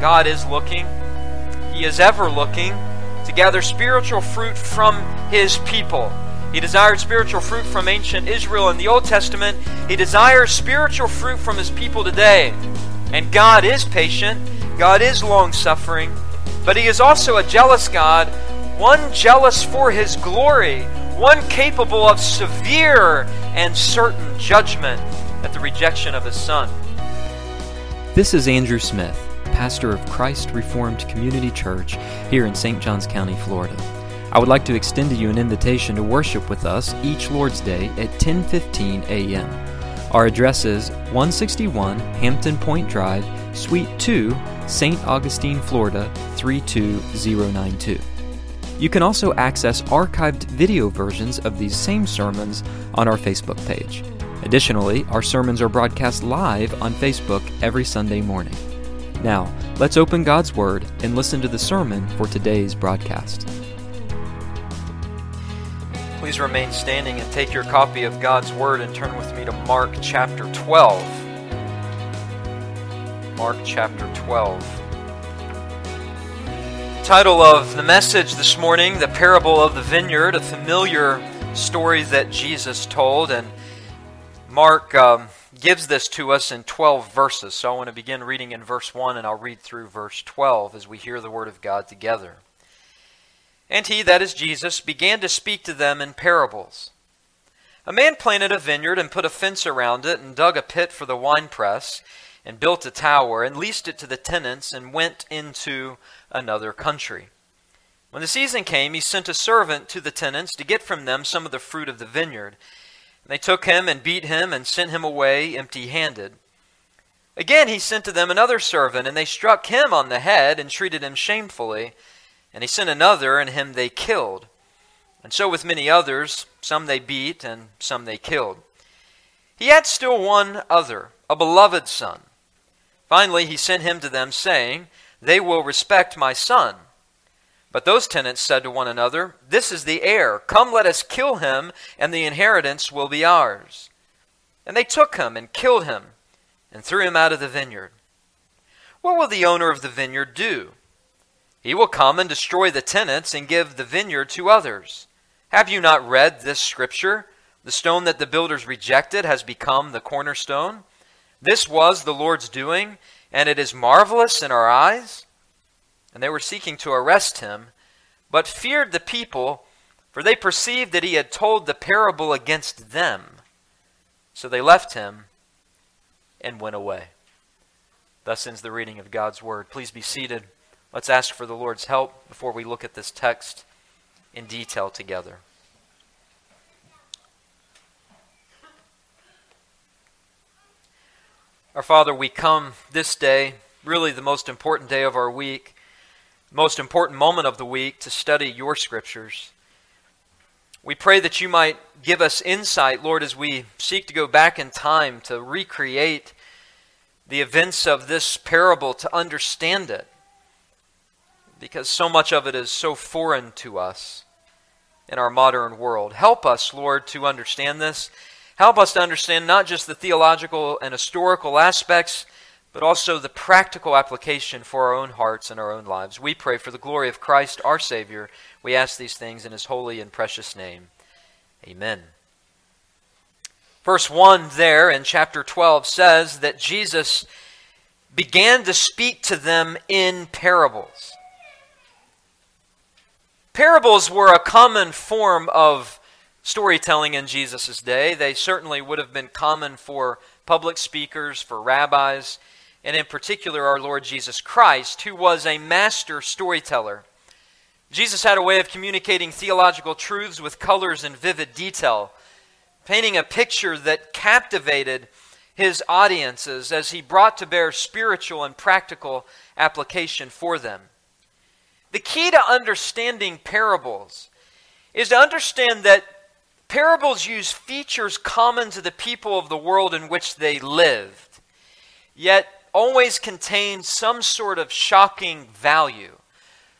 God is looking, He is ever looking to gather spiritual fruit from His people. He desired spiritual fruit from ancient Israel in the Old Testament. He desires spiritual fruit from His people today. And God is patient, God is long suffering, but He is also a jealous God, one jealous for His glory, one capable of severe and certain judgment at the rejection of His Son. This is Andrew Smith, pastor of Christ Reformed Community Church here in St. Johns County, Florida. I would like to extend to you an invitation to worship with us each Lord's Day at 10:15 a.m. Our address is 161 Hampton Point Drive, Suite 2, St. Augustine, Florida 32092. You can also access archived video versions of these same sermons on our Facebook page. Additionally, our sermons are broadcast live on Facebook every Sunday morning. Now, let's open God's Word and listen to the sermon for today's broadcast. Please remain standing and take your copy of God's Word and turn with me to Mark chapter 12. Mark chapter 12 title of the message this morning, The Parable of the Vineyard, a familiar story that Jesus told. And Mark um, gives this to us in 12 verses. So I want to begin reading in verse 1 and I'll read through verse 12 as we hear the Word of God together. And he, that is Jesus, began to speak to them in parables. A man planted a vineyard and put a fence around it and dug a pit for the winepress and built a tower and leased it to the tenants and went into another country. When the season came, he sent a servant to the tenants to get from them some of the fruit of the vineyard. They took him and beat him and sent him away empty handed. Again he sent to them another servant, and they struck him on the head and treated him shamefully. And he sent another, and him they killed. And so with many others, some they beat, and some they killed. He had still one other, a beloved son. Finally he sent him to them, saying, they will respect my son. But those tenants said to one another, This is the heir. Come, let us kill him, and the inheritance will be ours. And they took him and killed him, and threw him out of the vineyard. What will the owner of the vineyard do? He will come and destroy the tenants and give the vineyard to others. Have you not read this scripture? The stone that the builders rejected has become the cornerstone. This was the Lord's doing and it is marvelous in our eyes. And they were seeking to arrest him, but feared the people, for they perceived that he had told the parable against them. So they left him and went away. Thus ends the reading of God's word. Please be seated. Let's ask for the Lord's help before we look at this text in detail together. Our Father, we come this day, really the most important day of our week, most important moment of the week, to study your scriptures. We pray that you might give us insight, Lord, as we seek to go back in time to recreate the events of this parable, to understand it, because so much of it is so foreign to us in our modern world. Help us, Lord, to understand this. Help us to understand not just the theological and historical aspects, but also the practical application for our own hearts and our own lives. We pray for the glory of Christ, our Savior. We ask these things in His holy and precious name. Amen. Verse 1 there in chapter 12 says that Jesus began to speak to them in parables. Parables were a common form of storytelling in Jesus' day. They certainly would have been common for public speakers, for rabbis, and in particular our Lord Jesus Christ, who was a master storyteller. Jesus had a way of communicating theological truths with colors and vivid detail, painting a picture that captivated his audiences as he brought to bear spiritual and practical application for them. The key to understanding parables is to understand that Parables use features common to the people of the world in which they lived, yet always contain some sort of shocking value.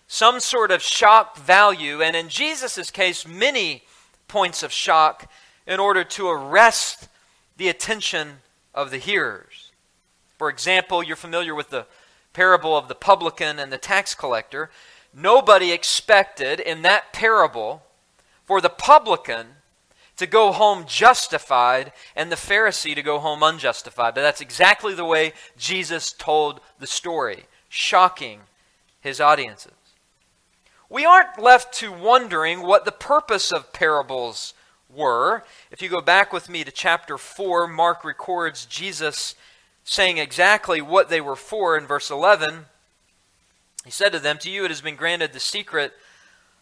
Some sort of shock value, and in Jesus' case, many points of shock in order to arrest the attention of the hearers. For example, you're familiar with the parable of the publican and the tax collector, nobody expected in that parable for the publican to go home justified and the Pharisee to go home unjustified. But that's exactly the way Jesus told the story, shocking his audiences. We aren't left to wondering what the purpose of parables were. If you go back with me to chapter 4, Mark records Jesus saying exactly what they were for in verse 11. He said to them, To you it has been granted the secret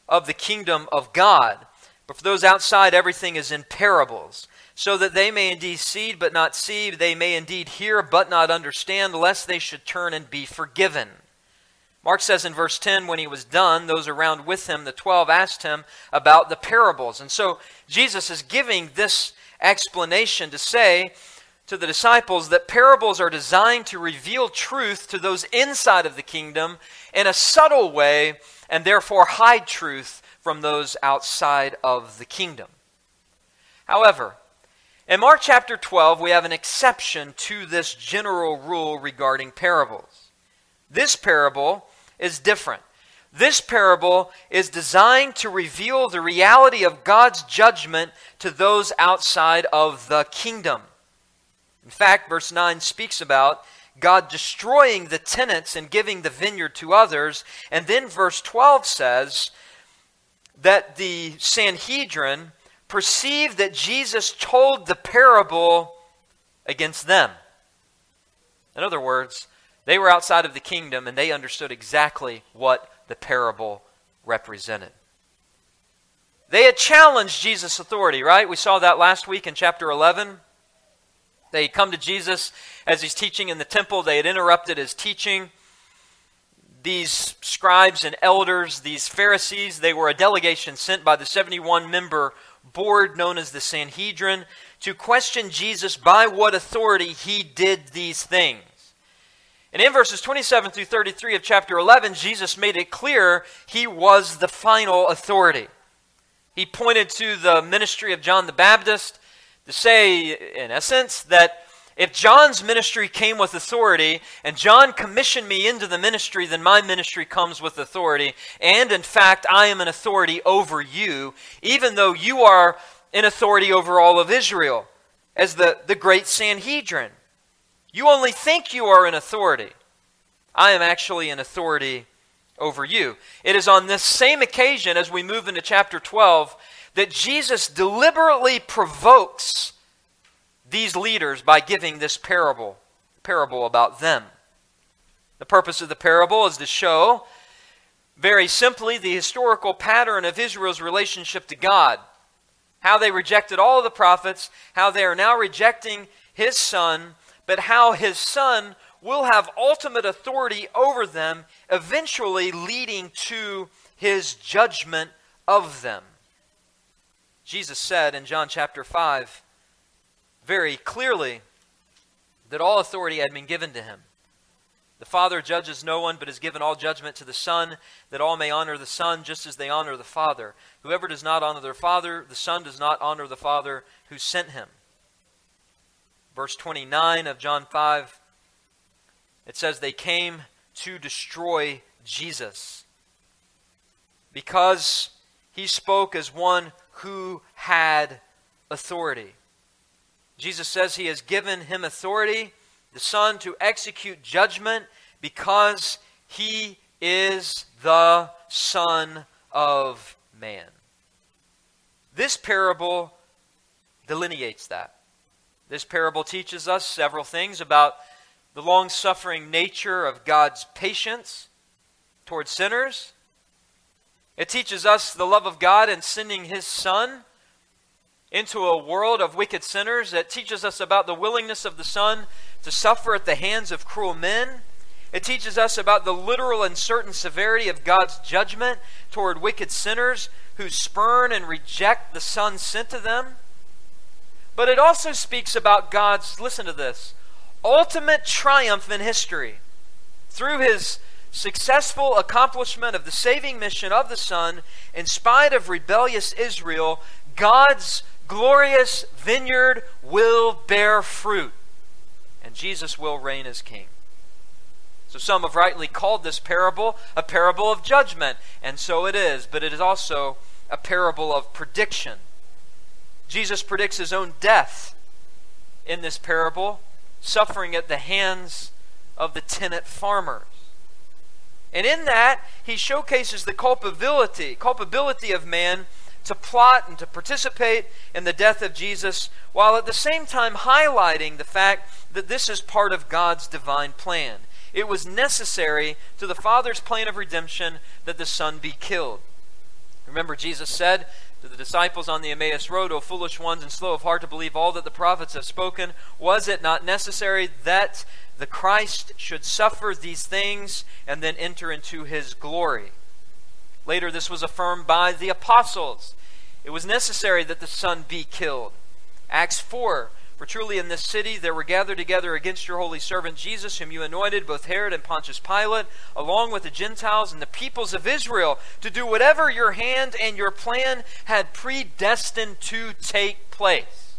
of the kingdom of God. But for those outside, everything is in parables, so that they may indeed see but not see, they may indeed hear but not understand, lest they should turn and be forgiven. Mark says in verse 10, when he was done, those around with him, the twelve, asked him about the parables. And so Jesus is giving this explanation to say to the disciples that parables are designed to reveal truth to those inside of the kingdom in a subtle way and therefore hide truth from those outside of the kingdom. However, in Mark chapter 12, we have an exception to this general rule regarding parables. This parable is different. This parable is designed to reveal the reality of God's judgment to those outside of the kingdom. In fact, verse 9 speaks about God destroying the tenants and giving the vineyard to others. And then verse 12 says that the Sanhedrin perceived that Jesus told the parable against them. In other words, they were outside of the kingdom and they understood exactly what the parable represented. They had challenged Jesus' authority, right? We saw that last week in chapter 11. They had come to Jesus as he's teaching in the temple. They had interrupted his teaching these scribes and elders, these Pharisees, they were a delegation sent by the 71 member board known as the Sanhedrin to question Jesus by what authority he did these things. And in verses 27 through 33 of chapter 11, Jesus made it clear he was the final authority. He pointed to the ministry of John the Baptist to say, in essence, that if John's ministry came with authority, and John commissioned me into the ministry, then my ministry comes with authority. And in fact, I am an authority over you, even though you are in authority over all of Israel, as the, the great Sanhedrin. You only think you are in authority. I am actually in authority over you. It is on this same occasion, as we move into chapter 12, that Jesus deliberately provokes these leaders by giving this parable, parable about them. The purpose of the parable is to show, very simply, the historical pattern of Israel's relationship to God. How they rejected all the prophets, how they are now rejecting his son, but how his son will have ultimate authority over them, eventually leading to his judgment of them. Jesus said in John chapter 5, very clearly that all authority had been given to him. The Father judges no one, but has given all judgment to the Son, that all may honor the Son just as they honor the Father. Whoever does not honor their Father, the Son does not honor the Father who sent him. Verse 29 of John 5, it says, They came to destroy Jesus because he spoke as one who had authority. Jesus says he has given him authority, the Son, to execute judgment because he is the Son of man. This parable delineates that. This parable teaches us several things about the long suffering nature of God's patience towards sinners. It teaches us the love of God in sending his Son into a world of wicked sinners that teaches us about the willingness of the Son to suffer at the hands of cruel men. It teaches us about the literal and certain severity of God's judgment toward wicked sinners who spurn and reject the Son sent to them. But it also speaks about God's, listen to this, ultimate triumph in history through his successful accomplishment of the saving mission of the Son in spite of rebellious Israel. God's glorious vineyard will bear fruit, and Jesus will reign as king. So some have rightly called this parable a parable of judgment, and so it is, but it is also a parable of prediction. Jesus predicts his own death in this parable, suffering at the hands of the tenant farmers. And in that, he showcases the culpability, culpability of man to plot and to participate in the death of Jesus, while at the same time highlighting the fact that this is part of God's divine plan. It was necessary to the Father's plan of redemption that the Son be killed. Remember, Jesus said to the disciples on the Emmaus Road, O foolish ones and slow of heart to believe all that the prophets have spoken, was it not necessary that the Christ should suffer these things and then enter into his glory? Later, this was affirmed by the apostles. It was necessary that the Son be killed. Acts 4 for truly in this city there were gathered together against your holy servant Jesus, whom you anointed, both Herod and Pontius Pilate, along with the Gentiles and the peoples of Israel, to do whatever your hand and your plan had predestined to take place.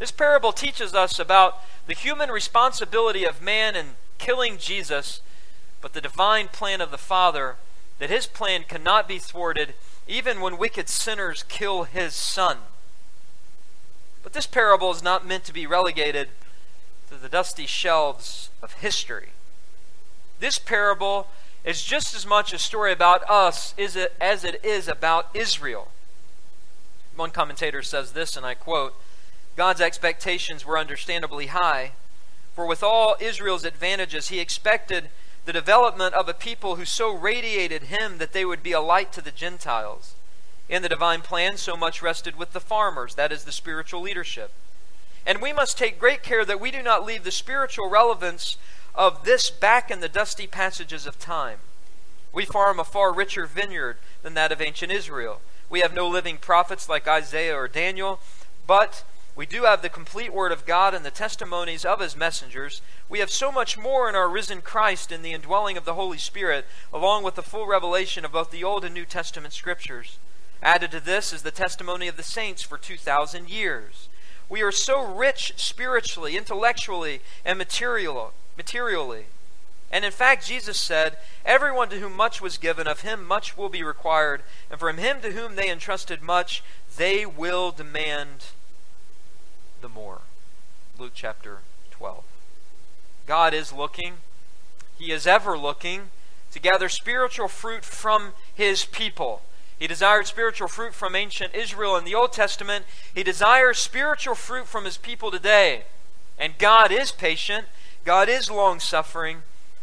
This parable teaches us about the human responsibility of man in killing Jesus, but the divine plan of the Father, that his plan cannot be thwarted even when wicked sinners kill his Son. But this parable is not meant to be relegated to the dusty shelves of history. This parable is just as much a story about us as it is about Israel. One commentator says this, and I quote God's expectations were understandably high, for with all Israel's advantages, he expected the development of a people who so radiated him that they would be a light to the Gentiles. In the divine plan, so much rested with the farmers, that is, the spiritual leadership. And we must take great care that we do not leave the spiritual relevance of this back in the dusty passages of time. We farm a far richer vineyard than that of ancient Israel. We have no living prophets like Isaiah or Daniel, but we do have the complete Word of God and the testimonies of His messengers. We have so much more in our risen Christ in the indwelling of the Holy Spirit, along with the full revelation of both the Old and New Testament Scriptures. Added to this is the testimony of the saints for 2,000 years. We are so rich spiritually, intellectually, and material, materially. And in fact, Jesus said, Everyone to whom much was given, of him much will be required, and from him to whom they entrusted much, they will demand the more. Luke chapter 12. God is looking, He is ever looking to gather spiritual fruit from His people. He desired spiritual fruit from ancient Israel in the Old Testament. He desires spiritual fruit from his people today. And God is patient, God is long suffering,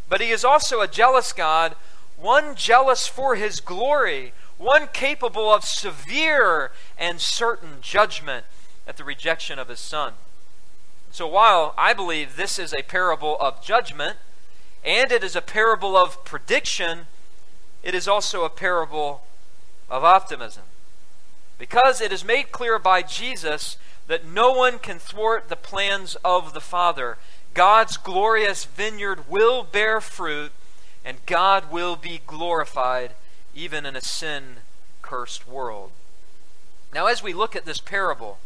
but he is also a jealous God, one jealous for his glory, one capable of severe and certain judgment at the rejection of his son. So while I believe this is a parable of judgment, and it is a parable of prediction, it is also a parable of optimism. Because it is made clear by Jesus that no one can thwart the plans of the Father. God's glorious vineyard will bear fruit, and God will be glorified even in a sin cursed world. Now, as we look at this parable,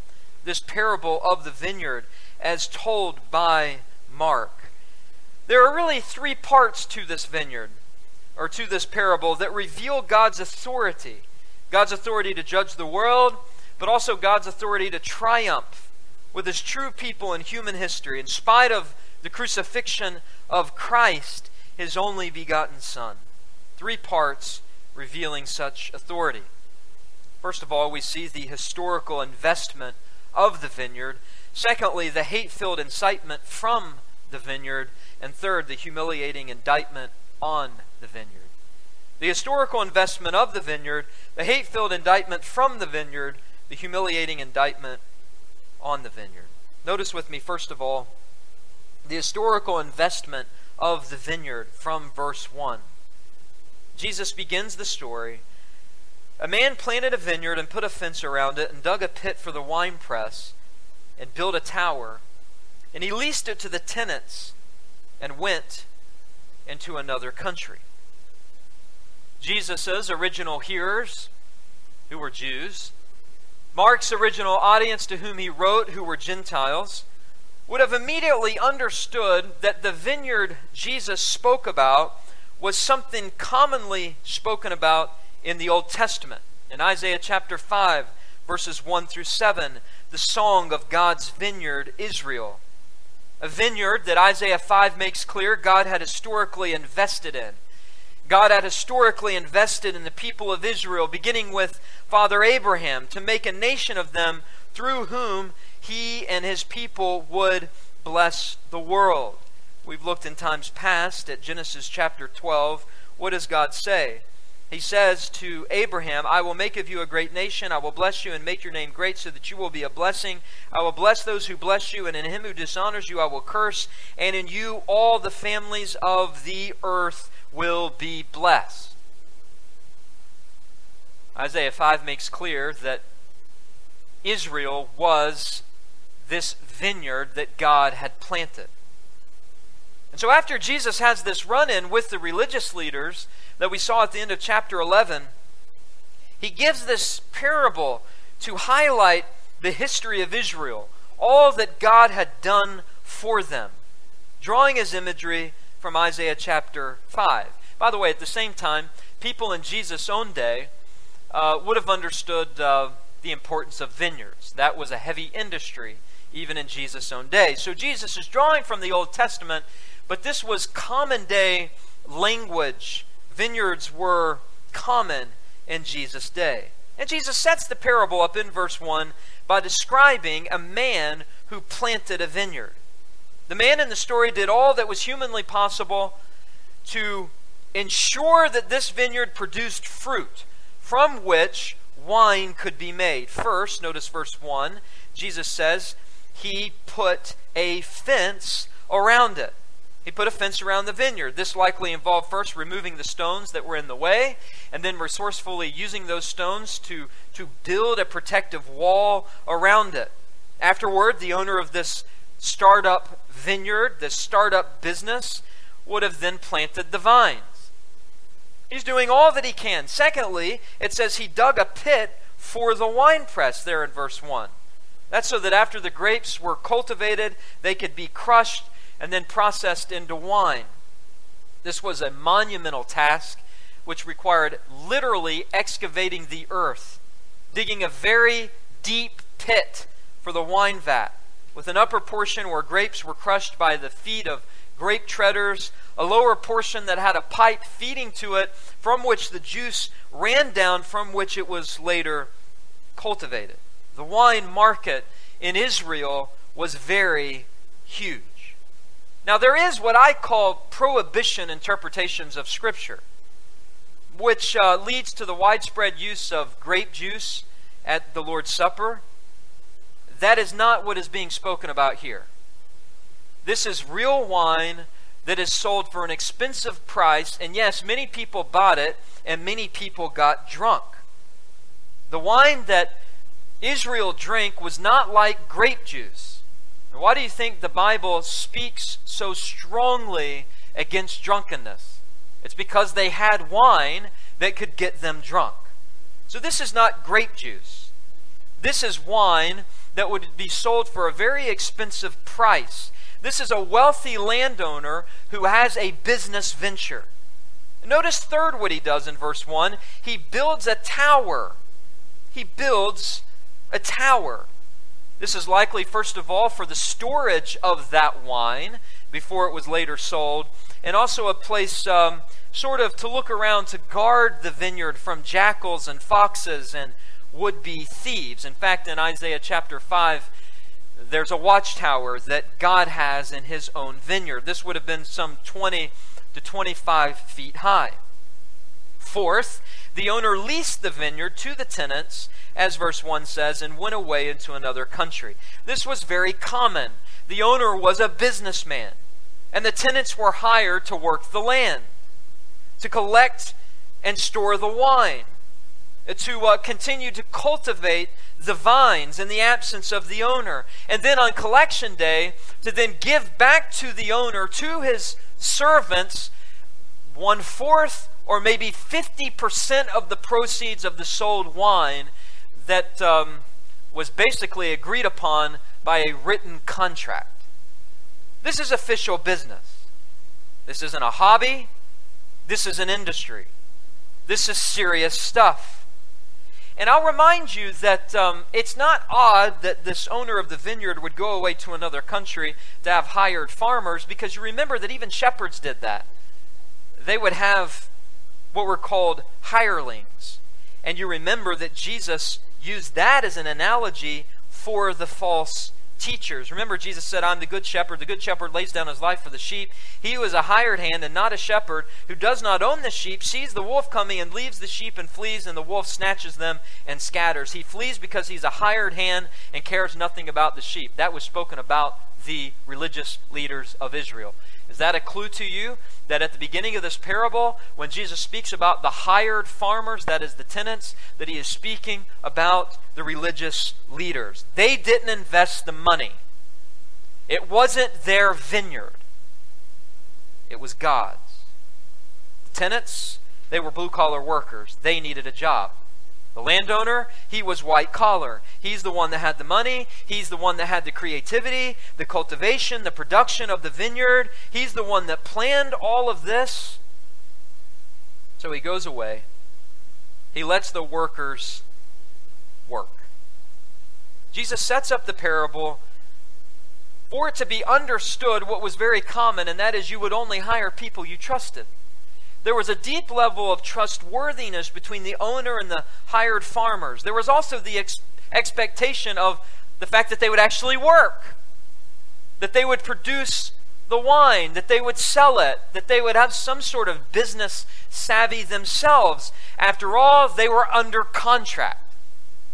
this parable of the vineyard as told by Mark, there are really three parts to this vineyard, or to this parable, that reveal God's authority God's authority to judge the world, but also God's authority to triumph with his true people in human history, in spite of the crucifixion of Christ, his only begotten Son. Three parts revealing such authority. First of all, we see the historical investment of the vineyard. Secondly, the hate filled incitement from the vineyard. And third, the humiliating indictment on the vineyard the historical investment of the vineyard, the hate filled indictment from the vineyard, the humiliating indictment on the vineyard. Notice with me, first of all, the historical investment of the vineyard from verse 1. Jesus begins the story. A man planted a vineyard and put a fence around it and dug a pit for the winepress and built a tower. And he leased it to the tenants and went into another country. Jesus' original hearers, who were Jews, Mark's original audience to whom he wrote, who were Gentiles, would have immediately understood that the vineyard Jesus spoke about was something commonly spoken about in the Old Testament. In Isaiah chapter 5, verses 1 through 7, the song of God's vineyard, Israel. A vineyard that Isaiah 5 makes clear God had historically invested in. God had historically invested in the people of Israel, beginning with Father Abraham, to make a nation of them through whom he and his people would bless the world. We've looked in times past at Genesis chapter 12. What does God say? He says to Abraham, I will make of you a great nation. I will bless you and make your name great so that you will be a blessing. I will bless those who bless you, and in him who dishonors you I will curse. And in you all the families of the earth will be blessed. Isaiah 5 makes clear that Israel was this vineyard that God had planted. And so, after Jesus has this run in with the religious leaders that we saw at the end of chapter 11, he gives this parable to highlight the history of Israel, all that God had done for them, drawing his imagery from Isaiah chapter 5. By the way, at the same time, people in Jesus' own day uh, would have understood uh, the importance of vineyards. That was a heavy industry even in Jesus' own day. So Jesus is drawing from the Old Testament, but this was common day language. Vineyards were common in Jesus' day. And Jesus sets the parable up in verse 1 by describing a man who planted a vineyard. The man in the story did all that was humanly possible to ensure that this vineyard produced fruit from which wine could be made. First, notice verse 1, Jesus says, he put a fence around it. He put a fence around the vineyard. This likely involved first removing the stones that were in the way, and then resourcefully using those stones to, to build a protective wall around it. Afterward, the owner of this startup vineyard, this startup business, would have then planted the vines. He's doing all that he can. Secondly, it says he dug a pit for the winepress there in verse 1. That's so that after the grapes were cultivated, they could be crushed and then processed into wine. This was a monumental task which required literally excavating the earth, digging a very deep pit for the wine vat, with an upper portion where grapes were crushed by the feet of grape treaders, a lower portion that had a pipe feeding to it from which the juice ran down, from which it was later cultivated. The wine market in Israel was very huge. Now, there is what I call prohibition interpretations of Scripture, which uh, leads to the widespread use of grape juice at the Lord's Supper. That is not what is being spoken about here. This is real wine that is sold for an expensive price, and yes, many people bought it, and many people got drunk. The wine that Israel drank was not like grape juice. Why do you think the Bible speaks so strongly against drunkenness? It's because they had wine that could get them drunk. So this is not grape juice. This is wine that would be sold for a very expensive price. This is a wealthy landowner who has a business venture. Notice third what he does in verse 1. He builds a tower. He builds a tower. This is likely, first of all, for the storage of that wine before it was later sold, and also a place um, sort of to look around to guard the vineyard from jackals and foxes and would be thieves. In fact, in Isaiah chapter 5, there's a watchtower that God has in his own vineyard. This would have been some 20 to 25 feet high. Fourth, the owner leased the vineyard to the tenants, as verse 1 says, and went away into another country. This was very common. The owner was a businessman, and the tenants were hired to work the land, to collect and store the wine, to uh, continue to cultivate the vines in the absence of the owner. And then on collection day, to then give back to the owner, to his servants, one fourth or maybe 50% of the proceeds of the sold wine that um, was basically agreed upon by a written contract. This is official business. This isn't a hobby. This is an industry. This is serious stuff. And I'll remind you that um, it's not odd that this owner of the vineyard would go away to another country to have hired farmers because you remember that even shepherds did that. They would have what were called hirelings. And you remember that Jesus used that as an analogy for the false teachers. Remember, Jesus said, I'm the good shepherd. The good shepherd lays down his life for the sheep. He who is a hired hand and not a shepherd, who does not own the sheep, sees the wolf coming and leaves the sheep and flees, and the wolf snatches them and scatters. He flees because he's a hired hand and cares nothing about the sheep. That was spoken about the religious leaders of Israel. Is that a clue to you that at the beginning of this parable, when Jesus speaks about the hired farmers, that is the tenants, that he is speaking about the religious leaders? They didn't invest the money, it wasn't their vineyard, it was God's. The tenants, they were blue collar workers, they needed a job. The landowner, he was white collar. He's the one that had the money. He's the one that had the creativity, the cultivation, the production of the vineyard. He's the one that planned all of this. So he goes away. He lets the workers work. Jesus sets up the parable for it to be understood what was very common, and that is you would only hire people you trusted. There was a deep level of trustworthiness between the owner and the hired farmers. There was also the ex- expectation of the fact that they would actually work, that they would produce the wine, that they would sell it, that they would have some sort of business savvy themselves. After all, they were under contract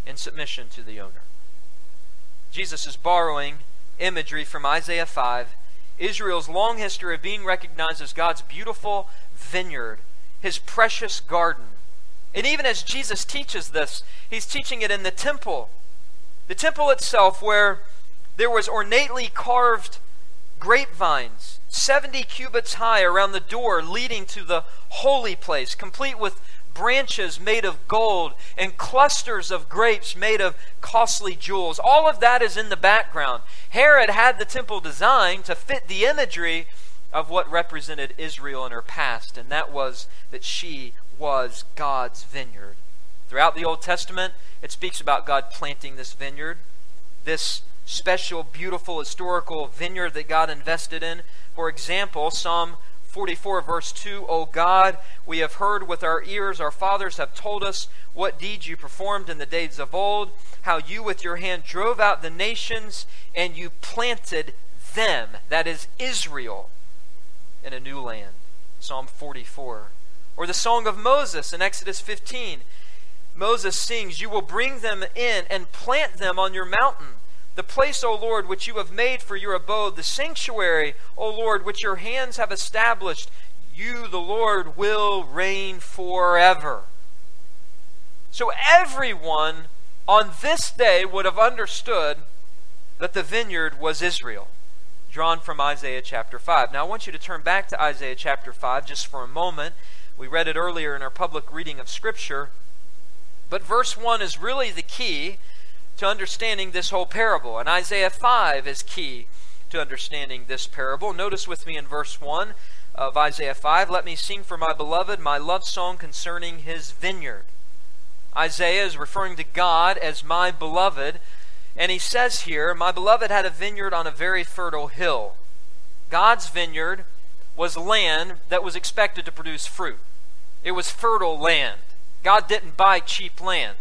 in submission to the owner. Jesus is borrowing imagery from Isaiah 5, Israel's long history of being recognized as God's beautiful vineyard, his precious garden. And even as Jesus teaches this, he's teaching it in the temple. The temple itself, where there was ornately carved grapevines, 70 cubits high around the door leading to the holy place, complete with branches made of gold and clusters of grapes made of costly jewels. All of that is in the background. Herod had the temple designed to fit the imagery of what represented Israel in her past, and that was that she was God's vineyard. Throughout the Old Testament, it speaks about God planting this vineyard, this special, beautiful, historical vineyard that God invested in. For example, Psalm 44, verse 2 O God, we have heard with our ears, our fathers have told us what deeds you performed in the days of old, how you with your hand drove out the nations and you planted them, that is Israel, in a new land. Psalm 44. Or the Song of Moses in Exodus 15. Moses sings, You will bring them in and plant them on your mountain. The place, O Lord, which you have made for your abode, the sanctuary, O Lord, which your hands have established, you, the Lord, will reign forever. So everyone on this day would have understood that the vineyard was Israel drawn from Isaiah chapter 5. Now, I want you to turn back to Isaiah chapter 5 just for a moment. We read it earlier in our public reading of Scripture. But verse 1 is really the key to understanding this whole parable. And Isaiah 5 is key to understanding this parable. Notice with me in verse 1 of Isaiah 5 Let me sing for my beloved my love song concerning his vineyard. Isaiah is referring to God as my beloved and he says here, My beloved had a vineyard on a very fertile hill. God's vineyard was land that was expected to produce fruit, it was fertile land. God didn't buy cheap land,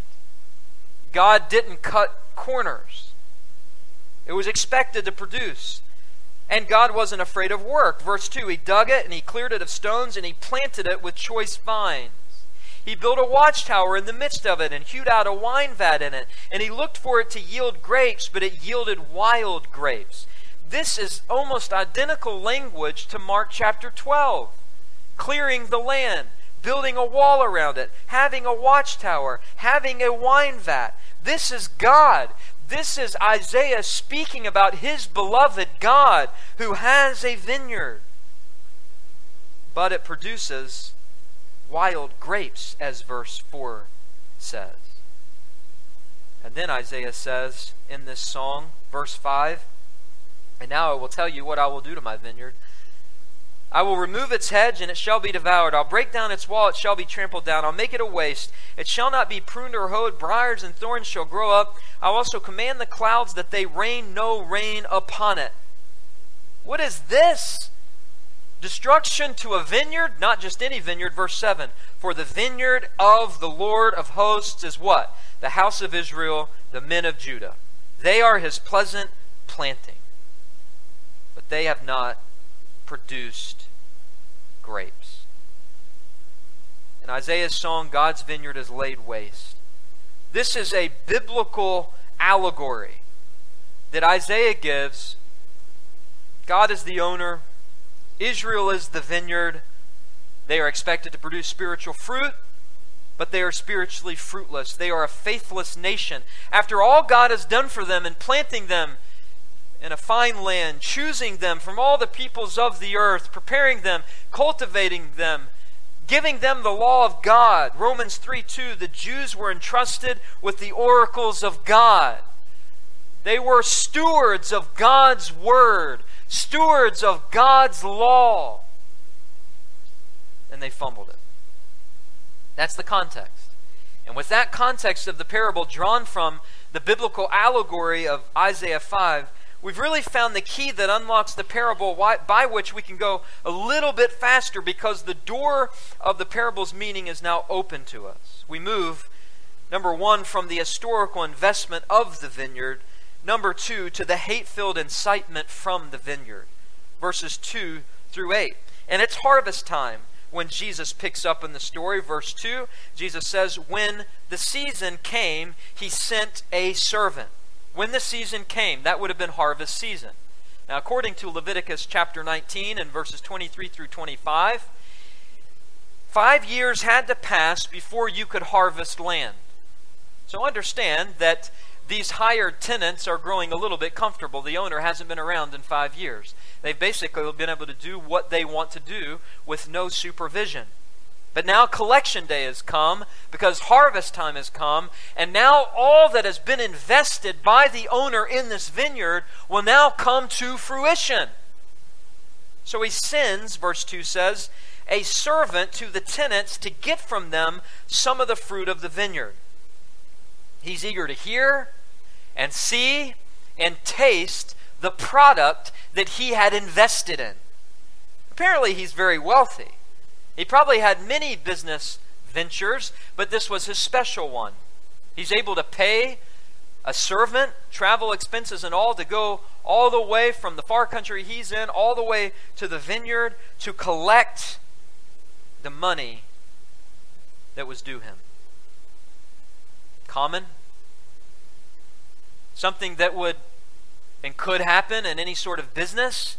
God didn't cut corners. It was expected to produce. And God wasn't afraid of work. Verse 2 He dug it and he cleared it of stones and he planted it with choice vines. He built a watchtower in the midst of it and hewed out a wine vat in it. And he looked for it to yield grapes, but it yielded wild grapes. This is almost identical language to Mark chapter 12. Clearing the land, building a wall around it, having a watchtower, having a wine vat. This is God. This is Isaiah speaking about his beloved God who has a vineyard. But it produces wild grapes, as verse 4 says. And then Isaiah says in this song, verse 5 And now I will tell you what I will do to my vineyard. I will remove its hedge, and it shall be devoured. I'll break down its wall, it shall be trampled down. I'll make it a waste. It shall not be pruned or hoed. Briars and thorns shall grow up. I'll also command the clouds that they rain no rain upon it. What is this? Destruction to a vineyard, not just any vineyard. Verse 7 For the vineyard of the Lord of hosts is what? The house of Israel, the men of Judah. They are his pleasant planting, but they have not produced grapes. In Isaiah's song, God's vineyard is laid waste. This is a biblical allegory that Isaiah gives. God is the owner, Israel is the vineyard. They are expected to produce spiritual fruit, but they are spiritually fruitless. They are a faithless nation. After all God has done for them in planting them in a fine land, choosing them from all the peoples of the earth, preparing them, cultivating them, giving them the law of God. Romans 3 2, the Jews were entrusted with the oracles of God. They were stewards of God's word, stewards of God's law. And they fumbled it. That's the context. And with that context of the parable drawn from the biblical allegory of Isaiah 5, we've really found the key that unlocks the parable by which we can go a little bit faster because the door of the parable's meaning is now open to us. We move, number one, from the historical investment of the vineyard, number two, to the hate filled incitement from the vineyard. Verses 2 through 8. And it's harvest time when Jesus picks up in the story. Verse 2, Jesus says, When the season came, he sent a servant when the season came, that would have been harvest season. Now, according to Leviticus chapter 19 and verses 23 through 25, five years had to pass before you could harvest land. So understand that these hired tenants are growing a little bit comfortable. The owner hasn't been around in five years. They've basically been able to do what they want to do with no supervision. But now collection day has come because harvest time has come, and now all that has been invested by the owner in this vineyard will now come to fruition. So he sends, verse 2 says, a servant to the tenants to get from them some of the fruit of the vineyard. He's eager to hear and see and taste the product that he had invested in. Apparently, he's very wealthy. He probably had many business ventures, but this was his special one. He's able to pay a servant, travel expenses and all, to go all the way from the far country he's in, all the way to the vineyard to collect the money that was due him. Common? Something that would and could happen in any sort of business?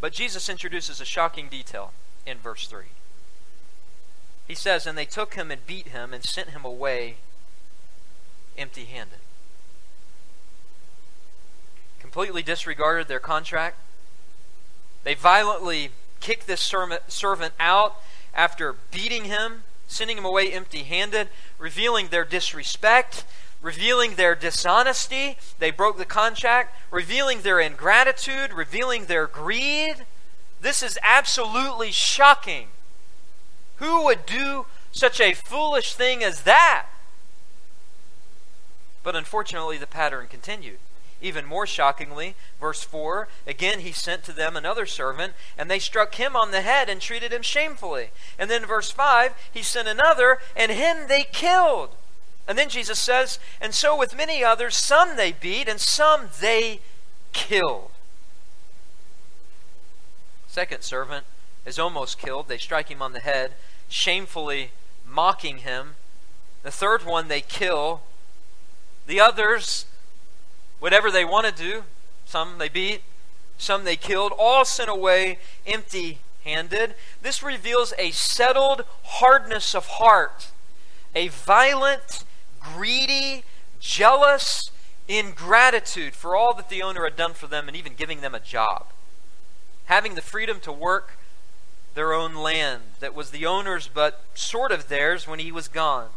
But Jesus introduces a shocking detail in verse 3. He says, And they took him and beat him and sent him away empty handed. Completely disregarded their contract. They violently kicked this servant out after beating him, sending him away empty handed, revealing their disrespect, revealing their dishonesty. They broke the contract, revealing their ingratitude, revealing their greed. This is absolutely shocking. Who would do such a foolish thing as that? But unfortunately, the pattern continued. Even more shockingly, verse 4 again, he sent to them another servant, and they struck him on the head and treated him shamefully. And then, verse 5, he sent another, and him they killed. And then Jesus says, And so with many others, some they beat, and some they killed. Second servant is almost killed. They strike him on the head, shamefully mocking him. The third one they kill. The others, whatever they want to do, some they beat, some they killed, all sent away empty handed. This reveals a settled hardness of heart, a violent greedy, jealous ingratitude for all that the owner had done for them and even giving them a job. Having the freedom to work their own land that was the owner's but sort of theirs when he was gone.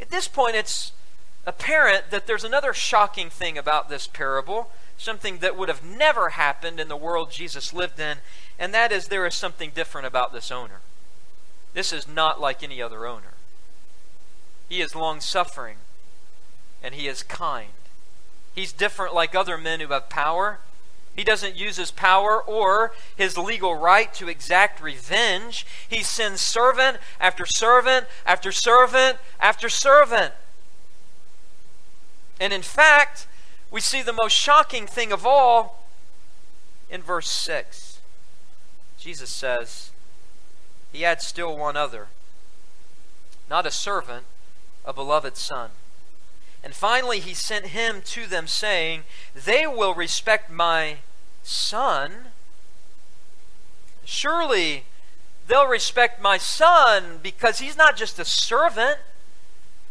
At this point, it's apparent that there's another shocking thing about this parable something that would have never happened in the world Jesus lived in, and that is there is something different about this owner. This is not like any other owner. He is long suffering, and he is kind. He's different like other men who have power. He doesn't use his power or his legal right to exact revenge. He sends servant after servant after servant after servant. And in fact, we see the most shocking thing of all in verse 6. Jesus says, He had still one other, not a servant, a beloved son. And finally, he sent him to them, saying, They will respect my son. Surely they'll respect my son because he's not just a servant.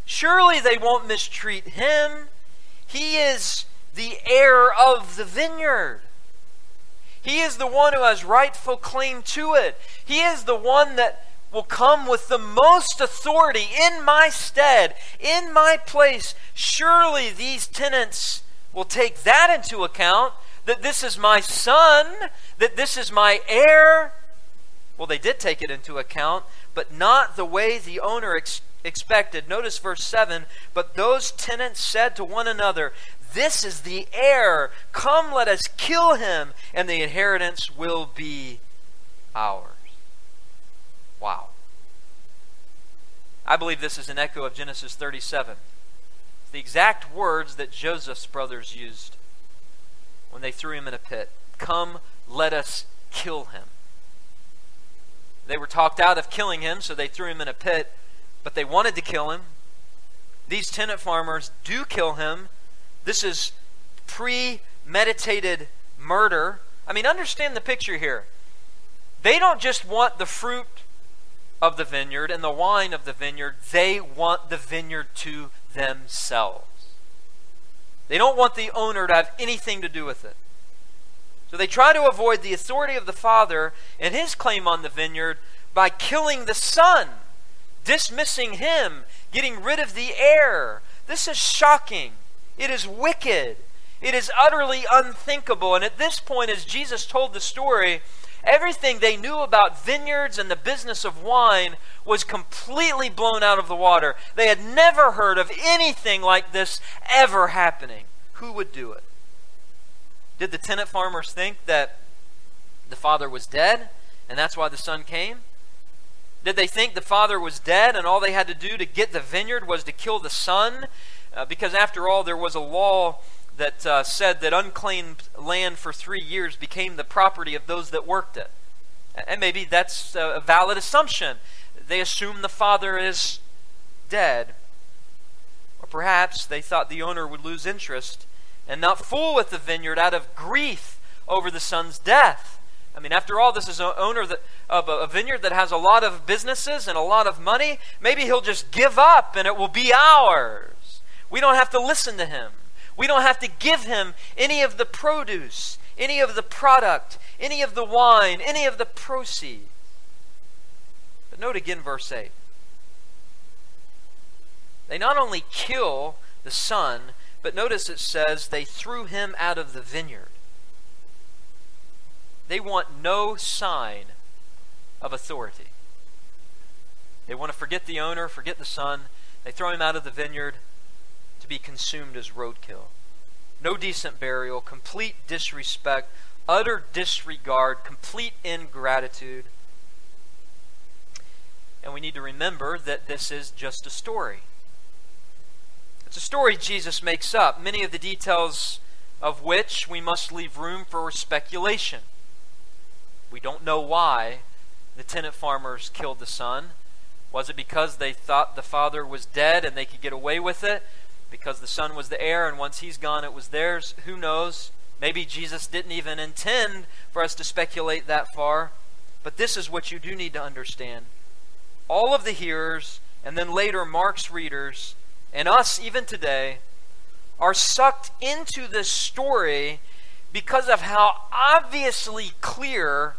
Surely they won't mistreat him. He is the heir of the vineyard. He is the one who has rightful claim to it. He is the one that will come with the most authority in my stead, in my place. Surely these tenants will take that into account that this is my son, that this is my heir. Well, they did take it into account, but not the way the owner ex- expected. Notice verse 7 But those tenants said to one another, This is the heir. Come, let us kill him, and the inheritance will be ours. Wow. I believe this is an echo of Genesis 37. It's the exact words that Joseph's brothers used when they threw him in a pit. Come, let us kill him. They were talked out of killing him, so they threw him in a pit, but they wanted to kill him. These tenant farmers do kill him. This is premeditated murder. I mean, understand the picture here. They don't just want the fruit of the vineyard and the wine of the vineyard, they want the vineyard to themselves. They don't want the owner to have anything to do with it. So they try to avoid the authority of the father and his claim on the vineyard by killing the son, dismissing him, getting rid of the heir. This is shocking. It is wicked. It is utterly unthinkable. And at this point, as Jesus told the story, everything they knew about vineyards and the business of wine was completely blown out of the water. They had never heard of anything like this ever happening. Who would do it? Did the tenant farmers think that the father was dead and that's why the son came? Did they think the father was dead and all they had to do to get the vineyard was to kill the son? Uh, because after all, there was a law that uh, said that unclaimed land for three years became the property of those that worked it. And maybe that's a valid assumption. They assume the father is dead. Or perhaps they thought the owner would lose interest and not fool with the vineyard out of grief over the son's death. I mean, after all, this is an owner of a vineyard that has a lot of businesses and a lot of money. Maybe he'll just give up and it will be ours. We don't have to listen to him. We don't have to give him any of the produce, any of the product, any of the wine, any of the proceeds. But note again verse 8. They not only kill the son, but notice it says they threw him out of the vineyard. They want no sign of authority. They want to forget the owner, forget the son. They throw him out of the vineyard to be consumed as roadkill. No decent burial, complete disrespect, utter disregard, complete ingratitude. And we need to remember that this is just a story. It's a story Jesus makes up, many of the details of which we must leave room for speculation. We don't know why the tenant farmers killed the son. Was it because they thought the father was dead and they could get away with it? Because the son was the heir and once he's gone it was theirs? Who knows? Maybe Jesus didn't even intend for us to speculate that far. But this is what you do need to understand all of the hearers, and then later Mark's readers, and us even today, are sucked into this story because of how obviously clear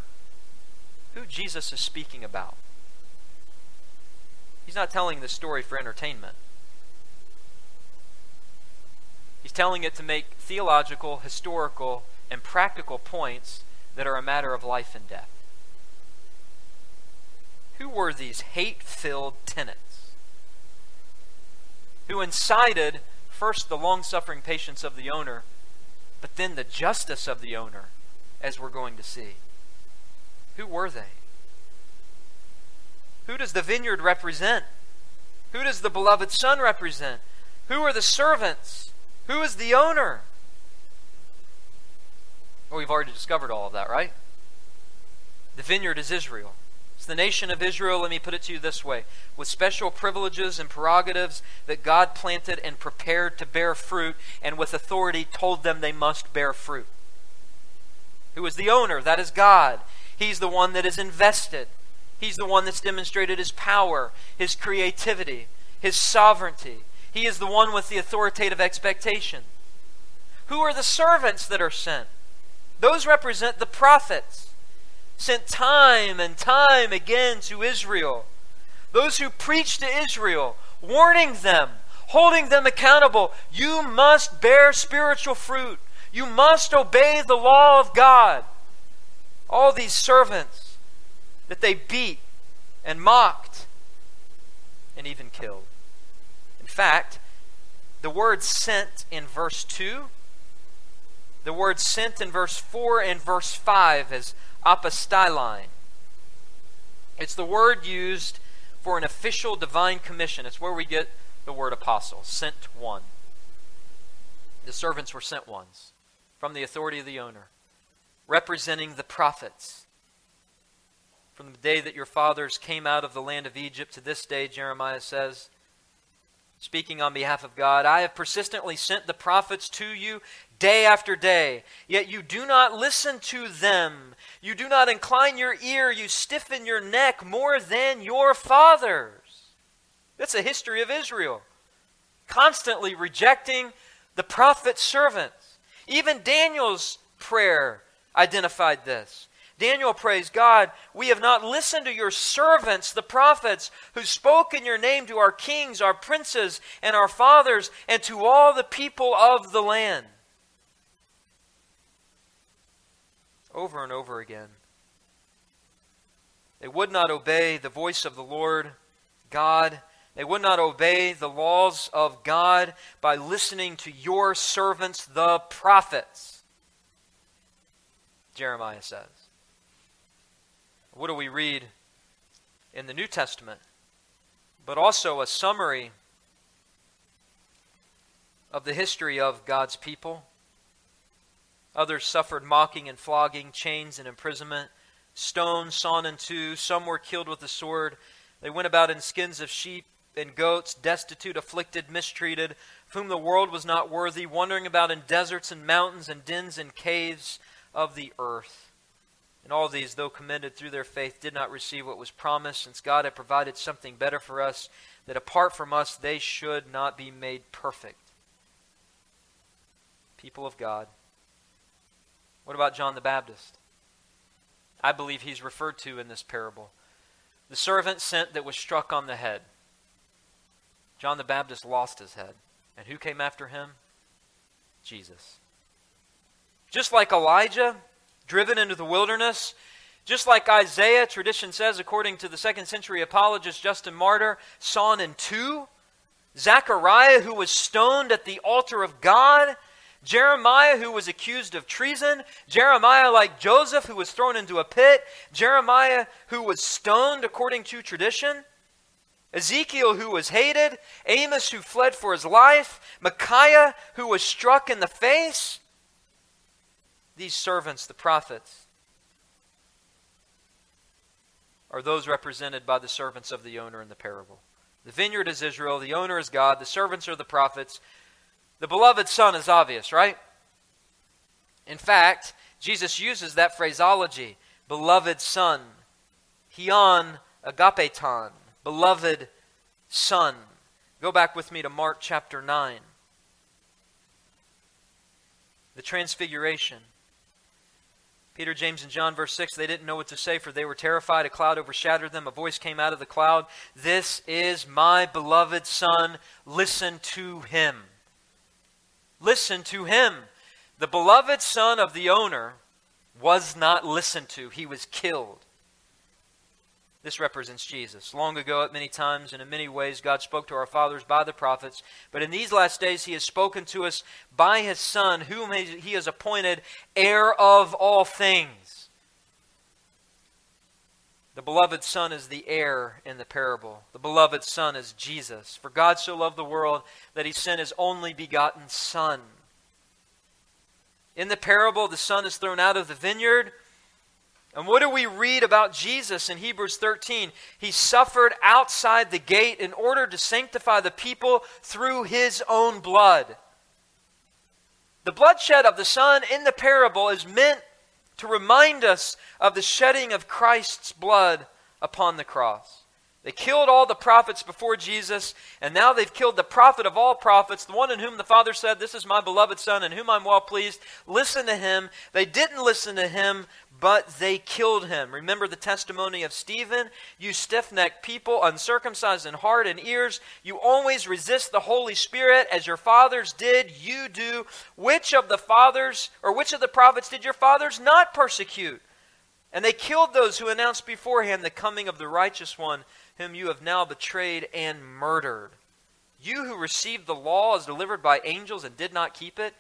who Jesus is speaking about. He's not telling this story for entertainment. He's telling it to make theological, historical, and practical points that are a matter of life and death. Who were these hate filled tenants? Who incited first the long suffering patience of the owner, but then the justice of the owner, as we're going to see. Who were they? Who does the vineyard represent? Who does the beloved Son represent? Who are the servants? Who is the owner? Well, we've already discovered all of that, right? The vineyard is Israel. It's the nation of Israel, let me put it to you this way, with special privileges and prerogatives that God planted and prepared to bear fruit, and with authority told them they must bear fruit. Who is the owner? That is God. He's the one that is invested. He's the one that's demonstrated his power, his creativity, his sovereignty. He is the one with the authoritative expectation. Who are the servants that are sent? Those represent the prophets, sent time and time again to Israel. Those who preach to Israel, warning them, holding them accountable. You must bear spiritual fruit. You must obey the law of God. All these servants that they beat and mocked and even killed. Fact, the word sent in verse 2, the word sent in verse 4 and verse 5 is apostellein. It's the word used for an official divine commission. It's where we get the word apostle, sent one. The servants were sent ones from the authority of the owner representing the prophets. From the day that your fathers came out of the land of Egypt to this day, Jeremiah says, speaking on behalf of God, I have persistently sent the prophets to you day after day, yet you do not listen to them. You do not incline your ear, you stiffen your neck more than your fathers. That's a history of Israel, constantly rejecting the prophet's servants. Even Daniel's prayer identified this. Daniel prays, God, we have not listened to your servants, the prophets, who spoke in your name to our kings, our princes, and our fathers, and to all the people of the land. Over and over again. They would not obey the voice of the Lord God. They would not obey the laws of God by listening to your servants, the prophets. Jeremiah says. What do we read in the New Testament? But also a summary of the history of God's people. Others suffered mocking and flogging, chains and imprisonment, stones sawn in two. Some were killed with the sword. They went about in skins of sheep and goats, destitute, afflicted, mistreated, of whom the world was not worthy, wandering about in deserts and mountains and dens and caves of the earth. And all these, though commended through their faith, did not receive what was promised, since God had provided something better for us, that apart from us they should not be made perfect. People of God. What about John the Baptist? I believe he's referred to in this parable. The servant sent that was struck on the head. John the Baptist lost his head. And who came after him? Jesus. Just like Elijah, driven into the wilderness, just like Isaiah, tradition says, according to the second century apologist Justin Martyr, sawn in two, Zechariah, who was stoned at the altar of God, Jeremiah, who was accused of treason, Jeremiah, like Joseph, who was thrown into a pit, Jeremiah, who was stoned according to tradition, Ezekiel, who was hated, Amos, who fled for his life, Micaiah, who was struck in the face, these servants, the prophets, are those represented by the servants of the owner in the parable. The vineyard is Israel, the owner is God, the servants are the prophets. The beloved Son is obvious, right? In fact, Jesus uses that phraseology, beloved Son, hion agapeton, beloved Son. Go back with me to Mark chapter 9. The Transfiguration. Peter, James, and John, verse 6, they didn't know what to say, for they were terrified. A cloud overshadowed them. A voice came out of the cloud This is my beloved Son. Listen to him. Listen to him. The beloved son of the owner was not listened to, he was killed. This represents Jesus. Long ago, at many times and in many ways, God spoke to our fathers by the prophets. But in these last days, He has spoken to us by His Son, whom He has appointed heir of all things. The beloved Son is the heir in the parable. The beloved Son is Jesus. For God so loved the world that He sent His only begotten Son. In the parable, the Son is thrown out of the vineyard. And what do we read about Jesus in Hebrews 13? He suffered outside the gate in order to sanctify the people through his own blood. The bloodshed of the Son in the parable is meant to remind us of the shedding of Christ's blood upon the cross. They killed all the prophets before Jesus, and now they've killed the prophet of all prophets, the one in whom the Father said, This is my beloved Son, in whom I'm well pleased. Listen to him. They didn't listen to him, but they killed him. Remember the testimony of Stephen? You stiff necked people, uncircumcised in heart and ears, you always resist the Holy Spirit as your fathers did, you do. Which of the fathers, or which of the prophets did your fathers not persecute? And they killed those who announced beforehand the coming of the righteous one whom you have now betrayed and murdered. You who received the law as delivered by angels and did not keep it,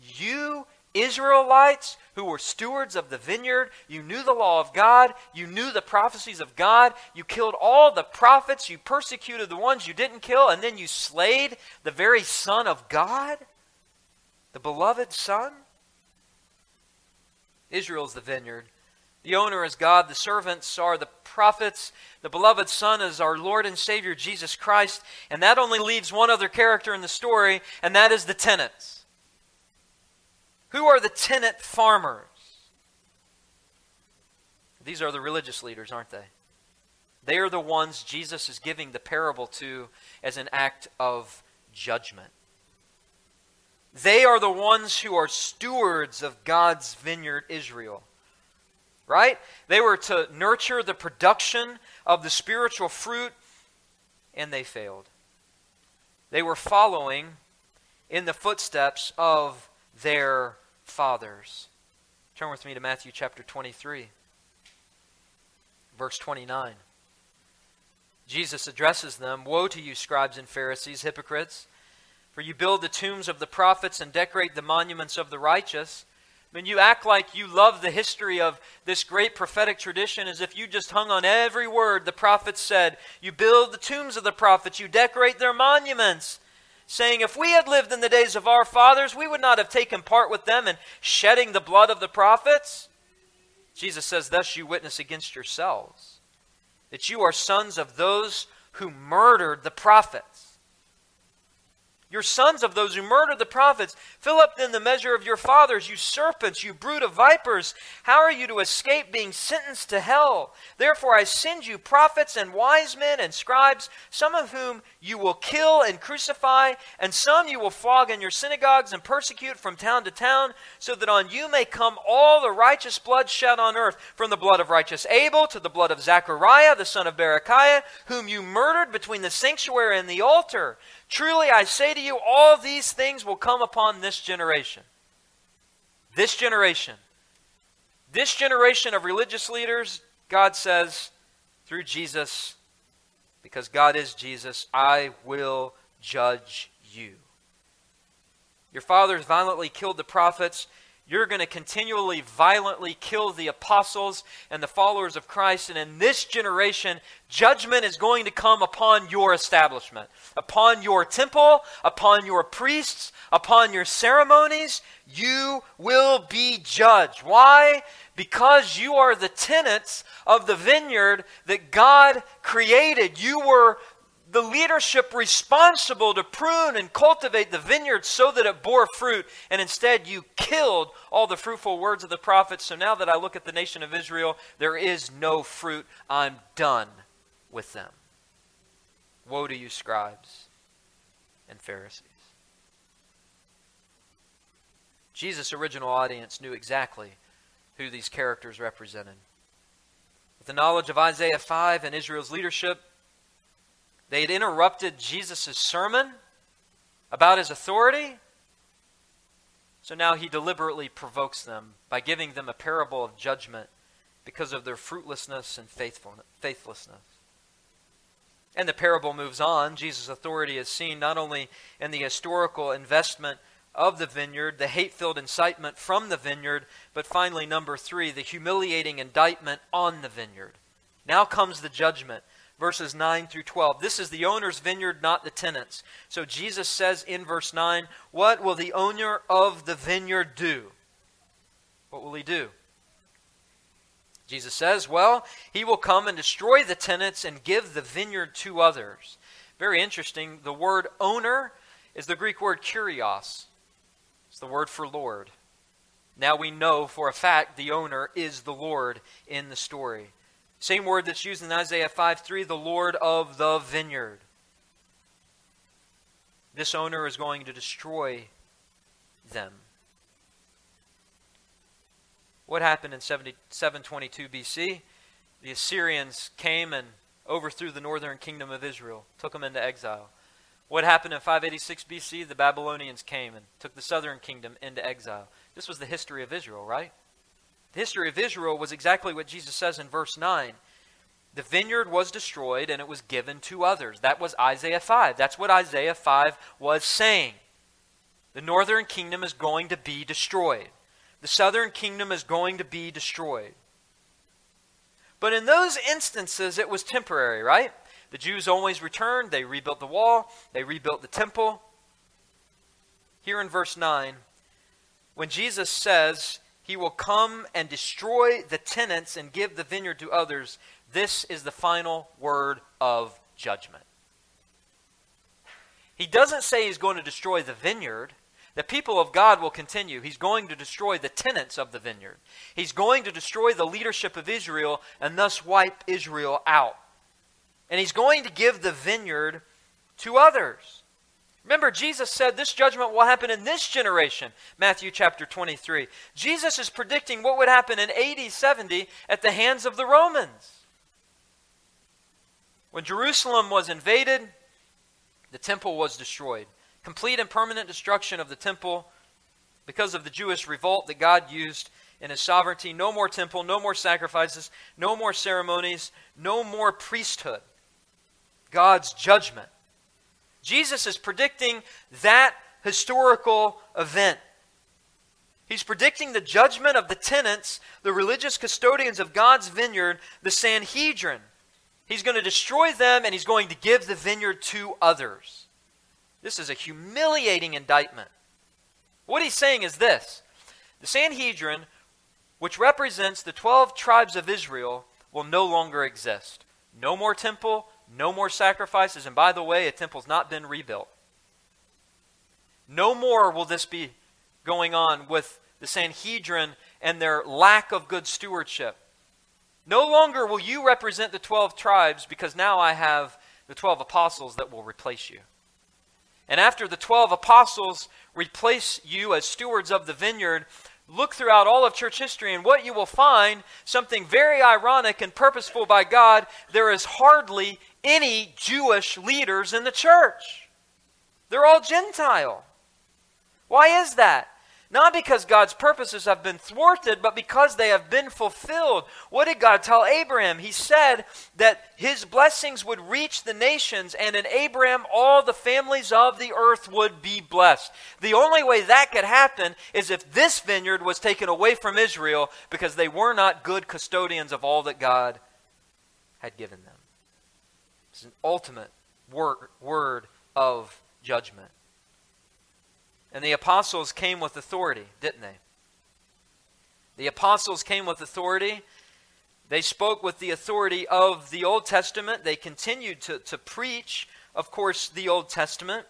you Israelites who were stewards of the vineyard, you knew the law of God, you knew the prophecies of God, you killed all the prophets, you persecuted the ones you didn't kill, and then you slayed the very Son of God, the beloved Son. Israel is the vineyard. The owner is God, the servants are the prophets, the beloved Son is our Lord and Savior Jesus Christ, and that only leaves one other character in the story, and that is the tenants. Who are the tenant farmers? These are the religious leaders, aren't they? They are the ones Jesus is giving the parable to as an act of judgment. They are the ones who are stewards of God's vineyard, Israel right? They were to nurture the production of the spiritual fruit, and they failed. They were following in the footsteps of their fathers. Turn with me to Matthew chapter 23, verse 29. Jesus addresses them Woe to you, scribes and Pharisees, hypocrites! For you build the tombs of the prophets and decorate the monuments of the righteous when you act like you love the history of this great prophetic tradition as if you just hung on every word the prophets said. You build the tombs of the prophets, you decorate their monuments, saying, If we had lived in the days of our fathers, we would not have taken part with them in shedding the blood of the prophets. Jesus says, Thus you witness against yourselves that you are sons of those who murdered the prophets. You're sons of those who murdered the prophets. Fill up then the measure of your fathers, you serpents, you brood of vipers. How are you to escape being sentenced to hell? Therefore I send you prophets and wise men and scribes, some of whom you will kill and crucify, and some you will flog in your synagogues and persecute from town to town, so that on you may come all the righteous blood shed on earth, from the blood of righteous Abel to the blood of Zechariah, the son of Berechiah, whom you murdered between the sanctuary and the altar. Truly I say to you, all these things will come upon this generation. This generation. This generation of religious leaders, God says, through Jesus, because God is Jesus, I will judge you. Your fathers violently killed the prophets you're going to continually violently kill the apostles and the followers of Christ. And in this generation, judgment is going to come upon your establishment, upon your temple, upon your priests, upon your ceremonies. You will be judged. Why? Because you are the tenants of the vineyard that God created. You were the leadership responsible to prune and cultivate the vineyard so that it bore fruit, and instead you killed all the fruitful words of the prophets. So now that I look at the nation of Israel, there is no fruit. I'm done with them. Woe to you, scribes and Pharisees. Jesus' original audience knew exactly who these characters represented. With the knowledge of Isaiah 5 and Israel's leadership, they had interrupted Jesus' sermon about his authority. So now he deliberately provokes them by giving them a parable of judgment because of their fruitlessness and faithlessness. And the parable moves on. Jesus' authority is seen not only in the historical investment of the vineyard, the hate filled incitement from the vineyard, but finally, number three, the humiliating indictment on the vineyard. Now comes the judgment. Verses 9 through 12. This is the owner's vineyard, not the tenant's. So Jesus says in verse 9, What will the owner of the vineyard do? What will he do? Jesus says, Well, he will come and destroy the tenants and give the vineyard to others. Very interesting. The word owner is the Greek word kurios, it's the word for Lord. Now we know for a fact the owner is the Lord in the story. Same word that's used in Isaiah 5 3, the Lord of the vineyard. This owner is going to destroy them. What happened in 722 BC? The Assyrians came and overthrew the northern kingdom of Israel, took them into exile. What happened in 586 BC? The Babylonians came and took the southern kingdom into exile. This was the history of Israel, right? The history of Israel was exactly what Jesus says in verse 9. The vineyard was destroyed and it was given to others. That was Isaiah 5. That's what Isaiah 5 was saying. The northern kingdom is going to be destroyed the southern kingdom is going to be destroyed. But in those instances, it was temporary, right? The Jews always returned. They rebuilt the wall, they rebuilt the temple. Here in verse 9, when Jesus says he will come and destroy the tenants and give the vineyard to others, this is the final word of judgment. He doesn't say he's going to destroy the vineyard. The people of God will continue. He's going to destroy the tenants of the vineyard. He's going to destroy the leadership of Israel and thus wipe Israel out. And he's going to give the vineyard to others. Remember, Jesus said this judgment will happen in this generation, Matthew chapter 23. Jesus is predicting what would happen in AD 70 at the hands of the Romans. When Jerusalem was invaded, the temple was destroyed complete and permanent destruction of the temple because of the Jewish revolt that God used in his sovereignty. No more temple, no more sacrifices, no more ceremonies, no more priesthood. God's judgment. Jesus is predicting that historical event. He's predicting the judgment of the tenants, the religious custodians of God's vineyard, the Sanhedrin. He's going to destroy them and he's going to give the vineyard to others. This is a humiliating indictment. What he's saying is this the Sanhedrin, which represents the 12 tribes of Israel, will no longer exist. No more temple, no more sacrifices, and by the way, a temple's not been rebuilt. No more will this be going on with the Sanhedrin and their lack of good stewardship. No longer will you represent the 12 tribes because now I have the 12 apostles that will replace you. And after the 12 apostles replace you as stewards of the vineyard, look throughout all of church history, and what you will find, something very ironic and purposeful by God, there is hardly any Jewish leaders in the church. They're all Gentile. Why is that? Not because God's purposes have been thwarted, but because they have been fulfilled. What did God tell Abraham? He said that his blessings would reach the nations, and in Abraham, all the families of the earth would be blessed. The only way that could happen is if this vineyard was taken away from Israel because they were not good custodians of all that God had given them. It's an ultimate word, word of judgment. And the apostles came with authority, didn't they? The apostles came with authority. They spoke with the authority of the Old Testament. They continued to, to preach, of course, the Old Testament.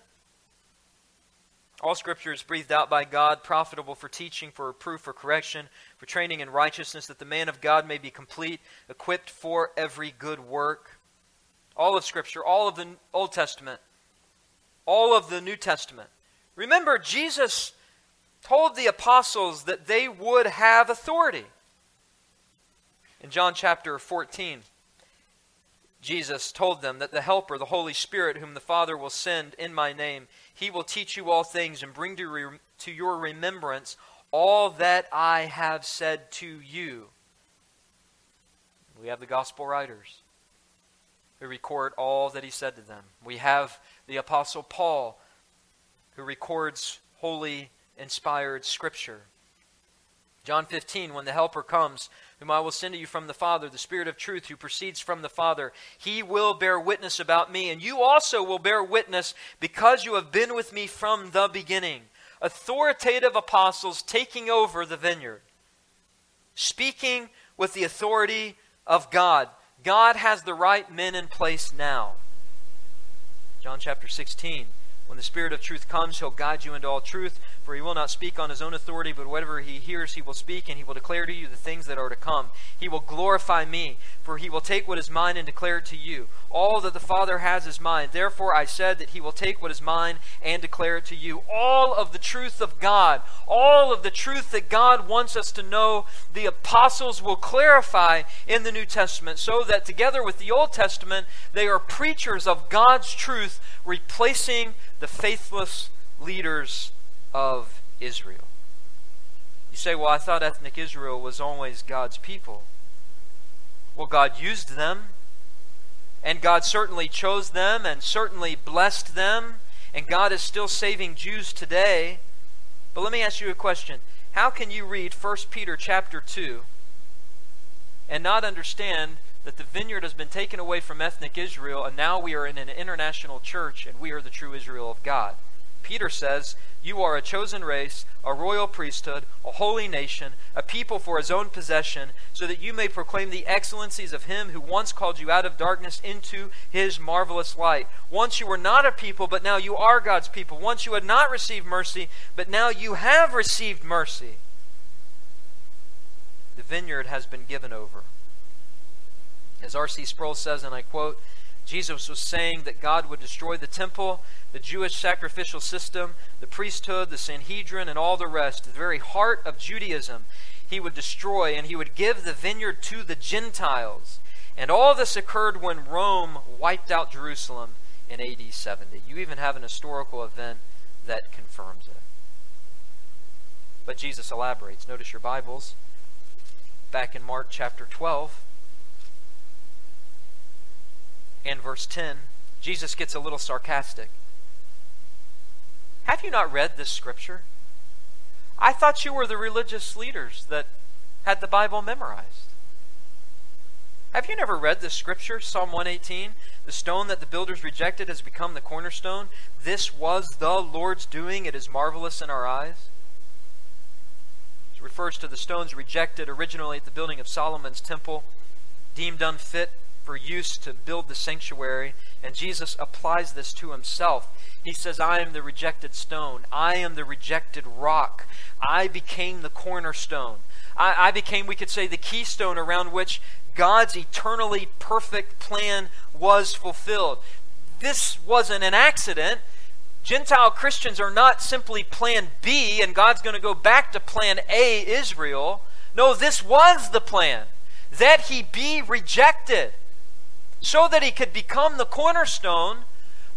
All scripture is breathed out by God, profitable for teaching, for reproof, for correction, for training in righteousness, that the man of God may be complete, equipped for every good work. All of scripture, all of the Old Testament, all of the New Testament Remember, Jesus told the apostles that they would have authority. In John chapter 14, Jesus told them that the Helper, the Holy Spirit, whom the Father will send in my name, he will teach you all things and bring to, re- to your remembrance all that I have said to you. We have the gospel writers who record all that he said to them. We have the Apostle Paul who records holy, inspired scripture. John 15, when the Helper comes, whom I will send to you from the Father, the Spirit of truth who proceeds from the Father, he will bear witness about me, and you also will bear witness because you have been with me from the beginning. Authoritative apostles taking over the vineyard, speaking with the authority of God. God has the right men in place now. John chapter 16. When the Spirit of truth comes, he'll guide you into all truth, for he will not speak on his own authority, but whatever he hears, he will speak, and he will declare to you the things that are to come. He will glorify me, for he will take what is mine and declare it to you. All that the Father has is mine. Therefore I said that he will take what is mine and declare it to you. All of the truth of God, all of the truth that God wants us to know, the apostles will clarify in the New Testament, so that together with the Old Testament, they are preachers of God's truth, replacing the faithless leaders of Israel. You say, well, I thought ethnic Israel was always God's people. Well, God used them, and God certainly chose them and certainly blessed them, and God is still saving Jews today. But let me ask you a question. How can you read 1 Peter chapter 2 and not understand that the vineyard has been taken away from ethnic Israel, and now we are in an international church, and we are the true Israel of God. Peter says, You are a chosen race, a royal priesthood, a holy nation, a people for his own possession, so that you may proclaim the excellencies of him who once called you out of darkness into his marvelous light. Once you were not a people, but now you are God's people. Once you had not received mercy, but now you have received mercy. The vineyard has been given over. As R.C. Sproul says, and I quote, Jesus was saying that God would destroy the temple, the Jewish sacrificial system, the priesthood, the Sanhedrin, and all the rest, the very heart of Judaism. He would destroy, and he would give the vineyard to the Gentiles. And all this occurred when Rome wiped out Jerusalem in AD 70. You even have an historical event that confirms it. But Jesus elaborates. Notice your Bibles. Back in Mark chapter 12 and verse 10, Jesus gets a little sarcastic. Have you not read this scripture? I thought you were the religious leaders that had the Bible memorized. Have you never read this scripture, Psalm 118? The stone that the builders rejected has become the cornerstone. This was the Lord's doing. It is marvelous in our eyes. It refers to the stones rejected originally at the building of Solomon's temple, deemed unfit for use to build the sanctuary, and Jesus applies this to himself. He says, I am the rejected stone. I am the rejected rock. I became the cornerstone. I, I became, we could say, the keystone around which God's eternally perfect plan was fulfilled. This wasn't an accident. Gentile Christians are not simply plan B and God's going to go back to plan A, Israel. No, this was the plan that he be rejected so that he could become the cornerstone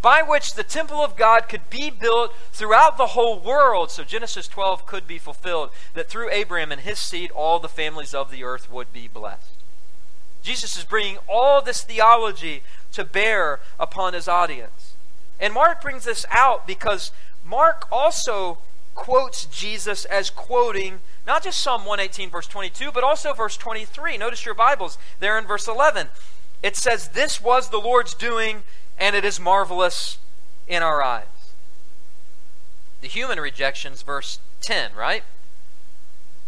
by which the temple of God could be built throughout the whole world. So Genesis 12 could be fulfilled, that through Abraham and his seed, all the families of the earth would be blessed. Jesus is bringing all this theology to bear upon his audience. And Mark brings this out because Mark also quotes Jesus as quoting not just Psalm 118, verse 22, but also verse 23. Notice your Bibles there in verse 11 it says, This was the Lord's doing, and it is marvelous in our eyes. The human rejections, verse 10, right?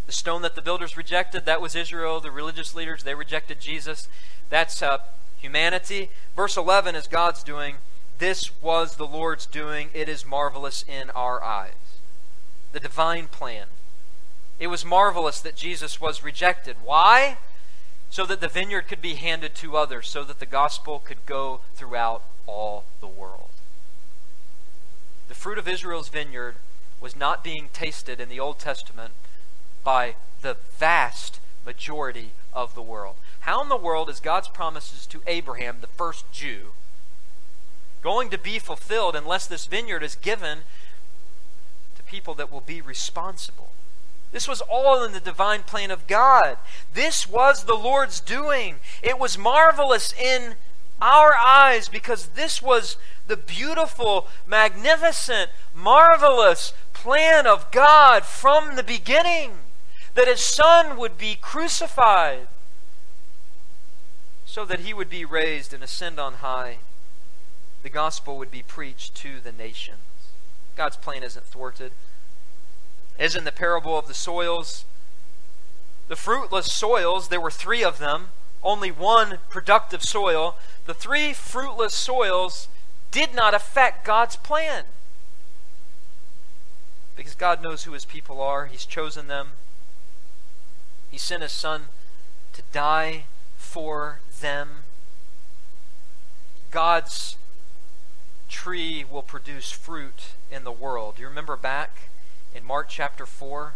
The stone that the builders rejected, that was Israel. The religious leaders, they rejected Jesus. That's uh, humanity. Verse 11 is God's doing. This was the Lord's doing. It is marvelous in our eyes. The divine plan. It was marvelous that Jesus was rejected. Why? So that the vineyard could be handed to others, so that the gospel could go throughout all the world. The fruit of Israel's vineyard was not being tasted in the Old Testament by the vast majority of the world. How in the world is God's promises to Abraham, the first Jew, going to be fulfilled unless this vineyard is given to people that will be responsible? This was all in the divine plan of God. This was the Lord's doing. It was marvelous in our eyes because this was the beautiful, magnificent, marvelous plan of God from the beginning that his son would be crucified so that he would be raised and ascend on high. The gospel would be preached to the nations. God's plan isn't thwarted. As in the parable of the soils, the fruitless soils, there were three of them, only one productive soil. The three fruitless soils did not affect God's plan. Because God knows who his people are, he's chosen them. He sent his son to die for them. God's tree will produce fruit in the world. You remember back in Mark chapter 4,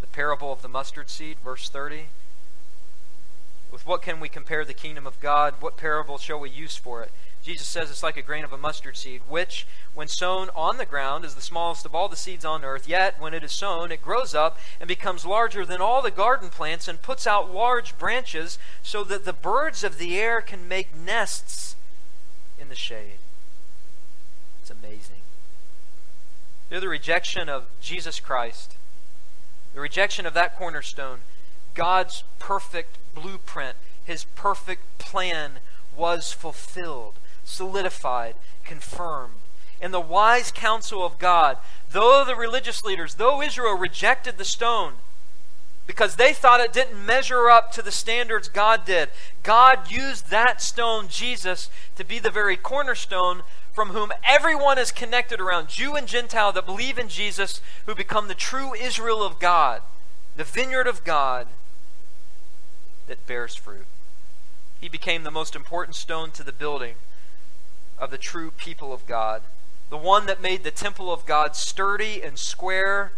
the parable of the mustard seed, verse 30? With what can we compare the kingdom of God? What parable shall we use for it? Jesus says it's like a grain of a mustard seed, which, when sown on the ground, is the smallest of all the seeds on earth. Yet, when it is sown, it grows up and becomes larger than all the garden plants and puts out large branches so that the birds of the air can make nests in the shade. It's amazing. They're the rejection of Jesus Christ, the rejection of that cornerstone, God's perfect blueprint, his perfect plan was fulfilled, solidified, confirmed. In the wise counsel of God, though the religious leaders, though Israel rejected the stone, because they thought it didn't measure up to the standards God did. God used that stone, Jesus, to be the very cornerstone from whom everyone is connected around, Jew and Gentile that believe in Jesus, who become the true Israel of God, the vineyard of God that bears fruit. He became the most important stone to the building of the true people of God, the one that made the temple of God sturdy and square,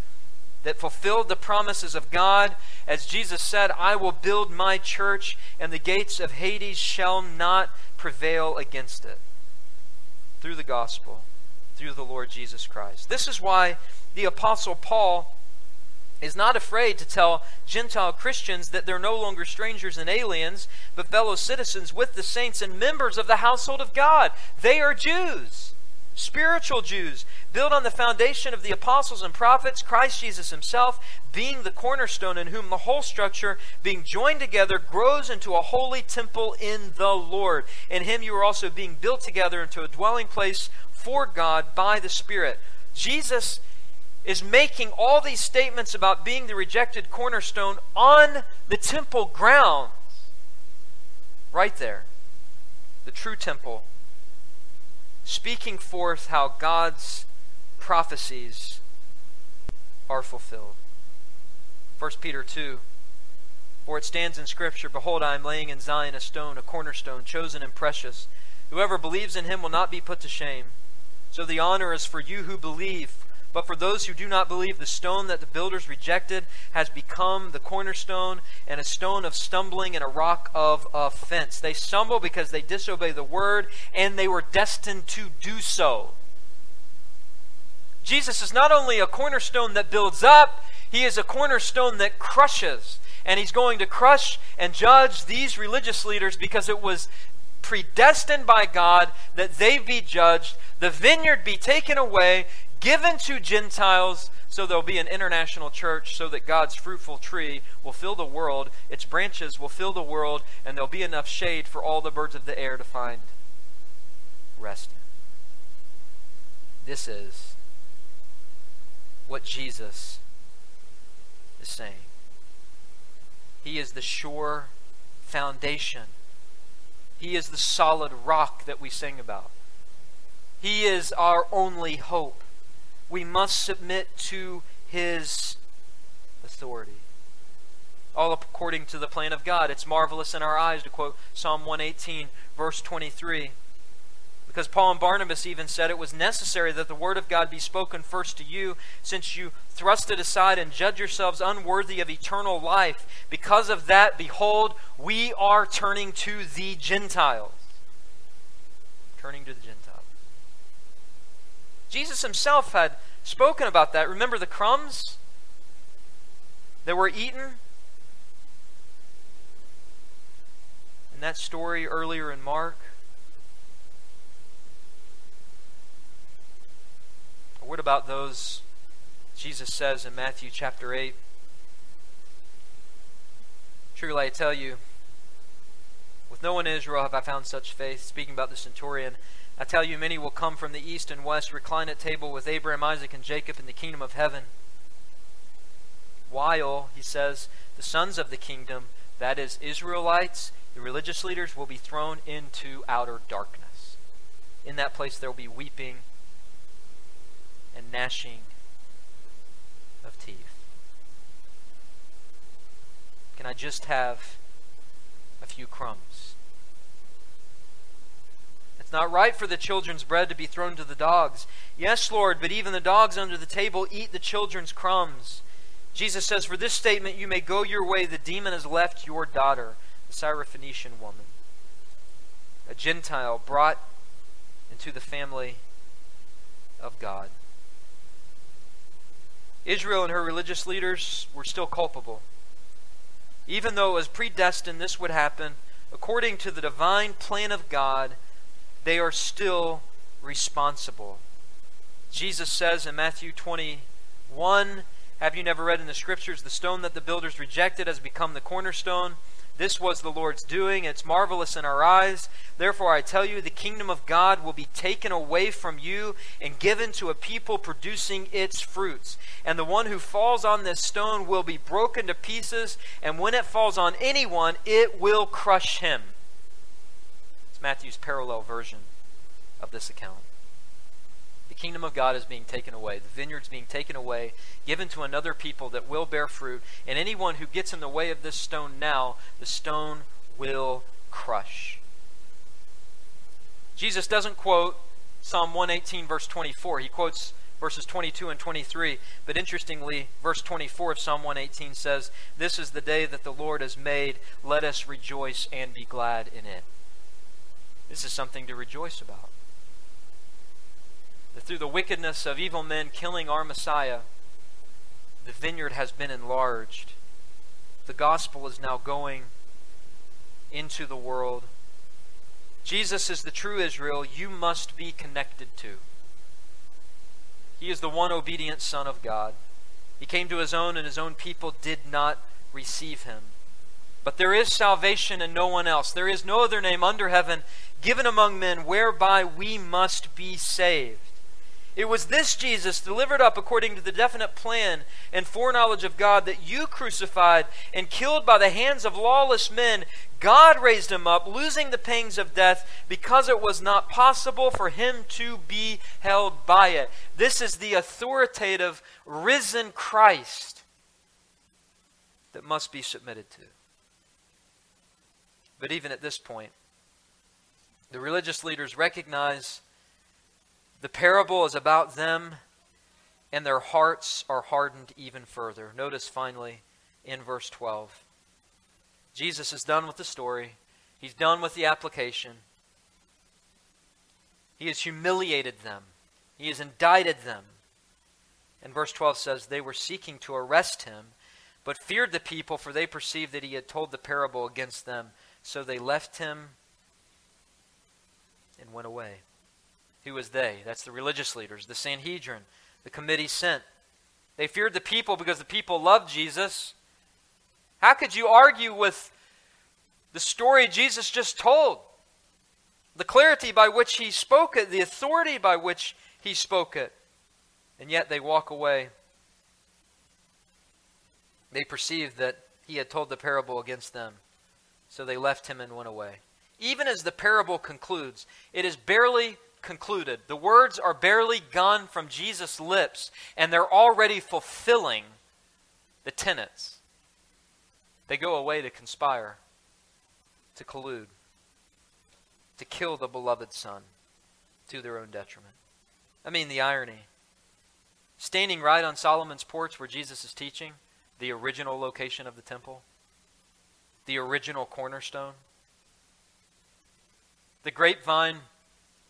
that fulfilled the promises of God. As Jesus said, I will build my church, and the gates of Hades shall not prevail against it through the gospel, through the Lord Jesus Christ. This is why the Apostle Paul is not afraid to tell Gentile Christians that they're no longer strangers and aliens, but fellow citizens with the saints and members of the household of God. They are Jews, spiritual Jews, built on the foundation of the apostles and prophets, Christ Jesus himself being the cornerstone, in whom the whole structure, being joined together, grows into a holy temple in the Lord. In him you are also being built together into a dwelling place for God by the Spirit. Jesus is making all these statements about being the rejected cornerstone on the temple grounds. Right there. The true temple. Speaking forth how God's prophecies are fulfilled. 1 Peter 2 For it stands in Scripture Behold, I am laying in Zion a stone, a cornerstone, chosen and precious. Whoever believes in him will not be put to shame. So the honor is for you who believe. But for those who do not believe, the stone that the builders rejected has become the cornerstone and a stone of stumbling and a rock of offense. They stumble because they disobey the word, and they were destined to do so. Jesus is not only a cornerstone that builds up, he is a cornerstone that crushes. And he's going to crush and judge these religious leaders because it was predestined by God that they be judged, the vineyard be taken away, given to Gentiles, so there'll be an international church, so that God's fruitful tree will fill the world, its branches will fill the world, and there'll be enough shade for all the birds of the air to find rest. This is what Jesus is saying. He is the sure foundation. He is the solid rock that we sing about. He is our only hope we must submit to his authority. All according to the plan of God. It's marvelous in our eyes, to quote Psalm 118, verse 23. Because Paul and Barnabas even said it was necessary that the word of God be spoken first to you, since you thrust it aside and judge yourselves unworthy of eternal life. Because of that, behold, we are turning to the Gentiles. Turning to the Gentiles. Jesus himself had spoken about that. Remember the crumbs that were eaten? In that story earlier in Mark. what about those Jesus says in Matthew chapter 8? Truly I tell you, with no one in Israel have I found such faith, speaking about the centurion. I tell you, many will come from the east and west, recline at table with Abraham, Isaac, and Jacob in the kingdom of heaven. While, he says, the sons of the kingdom, that is, Israelites, the religious leaders, will be thrown into outer darkness. In that place there will be weeping and gnashing of teeth. Can I just have a few crumbs? It's not right for the children's bread to be thrown to the dogs. Yes, Lord, but even the dogs under the table eat the children's crumbs. Jesus says, For this statement you may go your way. The demon has left your daughter, the Syrophoenician woman, a Gentile brought into the family of God. Israel and her religious leaders were still culpable. Even though it was predestined this would happen, according to the divine plan of God, they are still responsible. Jesus says in Matthew 21, Have you never read in the scriptures, the stone that the builders rejected has become the cornerstone? This was the Lord's doing. It's marvelous in our eyes. Therefore, I tell you, the kingdom of God will be taken away from you and given to a people producing its fruits. And the one who falls on this stone will be broken to pieces, and when it falls on anyone, it will crush him. Matthew's parallel version of this account The kingdom of God is being taken away. The vineyard's being taken away, given to another people that will bear fruit. And anyone who gets in the way of this stone now, the stone will crush. Jesus doesn't quote Psalm 118, verse 24. He quotes verses 22 and 23. But interestingly, verse 24 of Psalm 118 says, This is the day that the Lord has made. Let us rejoice and be glad in it. This is something to rejoice about that through the wickedness of evil men killing our Messiah, the vineyard has been enlarged. The gospel is now going into the world. Jesus is the true Israel you must be connected to. He is the one obedient Son of God. He came to his own, and his own people did not receive him. But there is salvation in no one else. There is no other name under heaven given among men whereby we must be saved. It was this Jesus, delivered up according to the definite plan and foreknowledge of God, that you crucified and killed by the hands of lawless men. God raised him up, losing the pangs of death, because it was not possible for him to be held by it. This is the authoritative, risen Christ that must be submitted to. But even at this point, the religious leaders recognize the parable is about them, and their hearts are hardened even further. Notice finally in verse 12 Jesus is done with the story, he's done with the application. He has humiliated them, he has indicted them. And verse 12 says, They were seeking to arrest him, but feared the people, for they perceived that he had told the parable against them. So they left him and went away. Who was they? That's the religious leaders, the Sanhedrin, the committee sent. They feared the people because the people loved Jesus. How could you argue with the story Jesus just told? The clarity by which he spoke it, the authority by which he spoke it. And yet they walk away. They perceived that he had told the parable against them. So they left him and went away. Even as the parable concludes, it is barely concluded. The words are barely gone from Jesus' lips, and they're already fulfilling the tenets. They go away to conspire, to collude, to kill the beloved Son. to their own detriment. I mean, the irony. Standing right on Solomon's porch where Jesus is teaching, the original location of the temple, the original cornerstone, the grapevine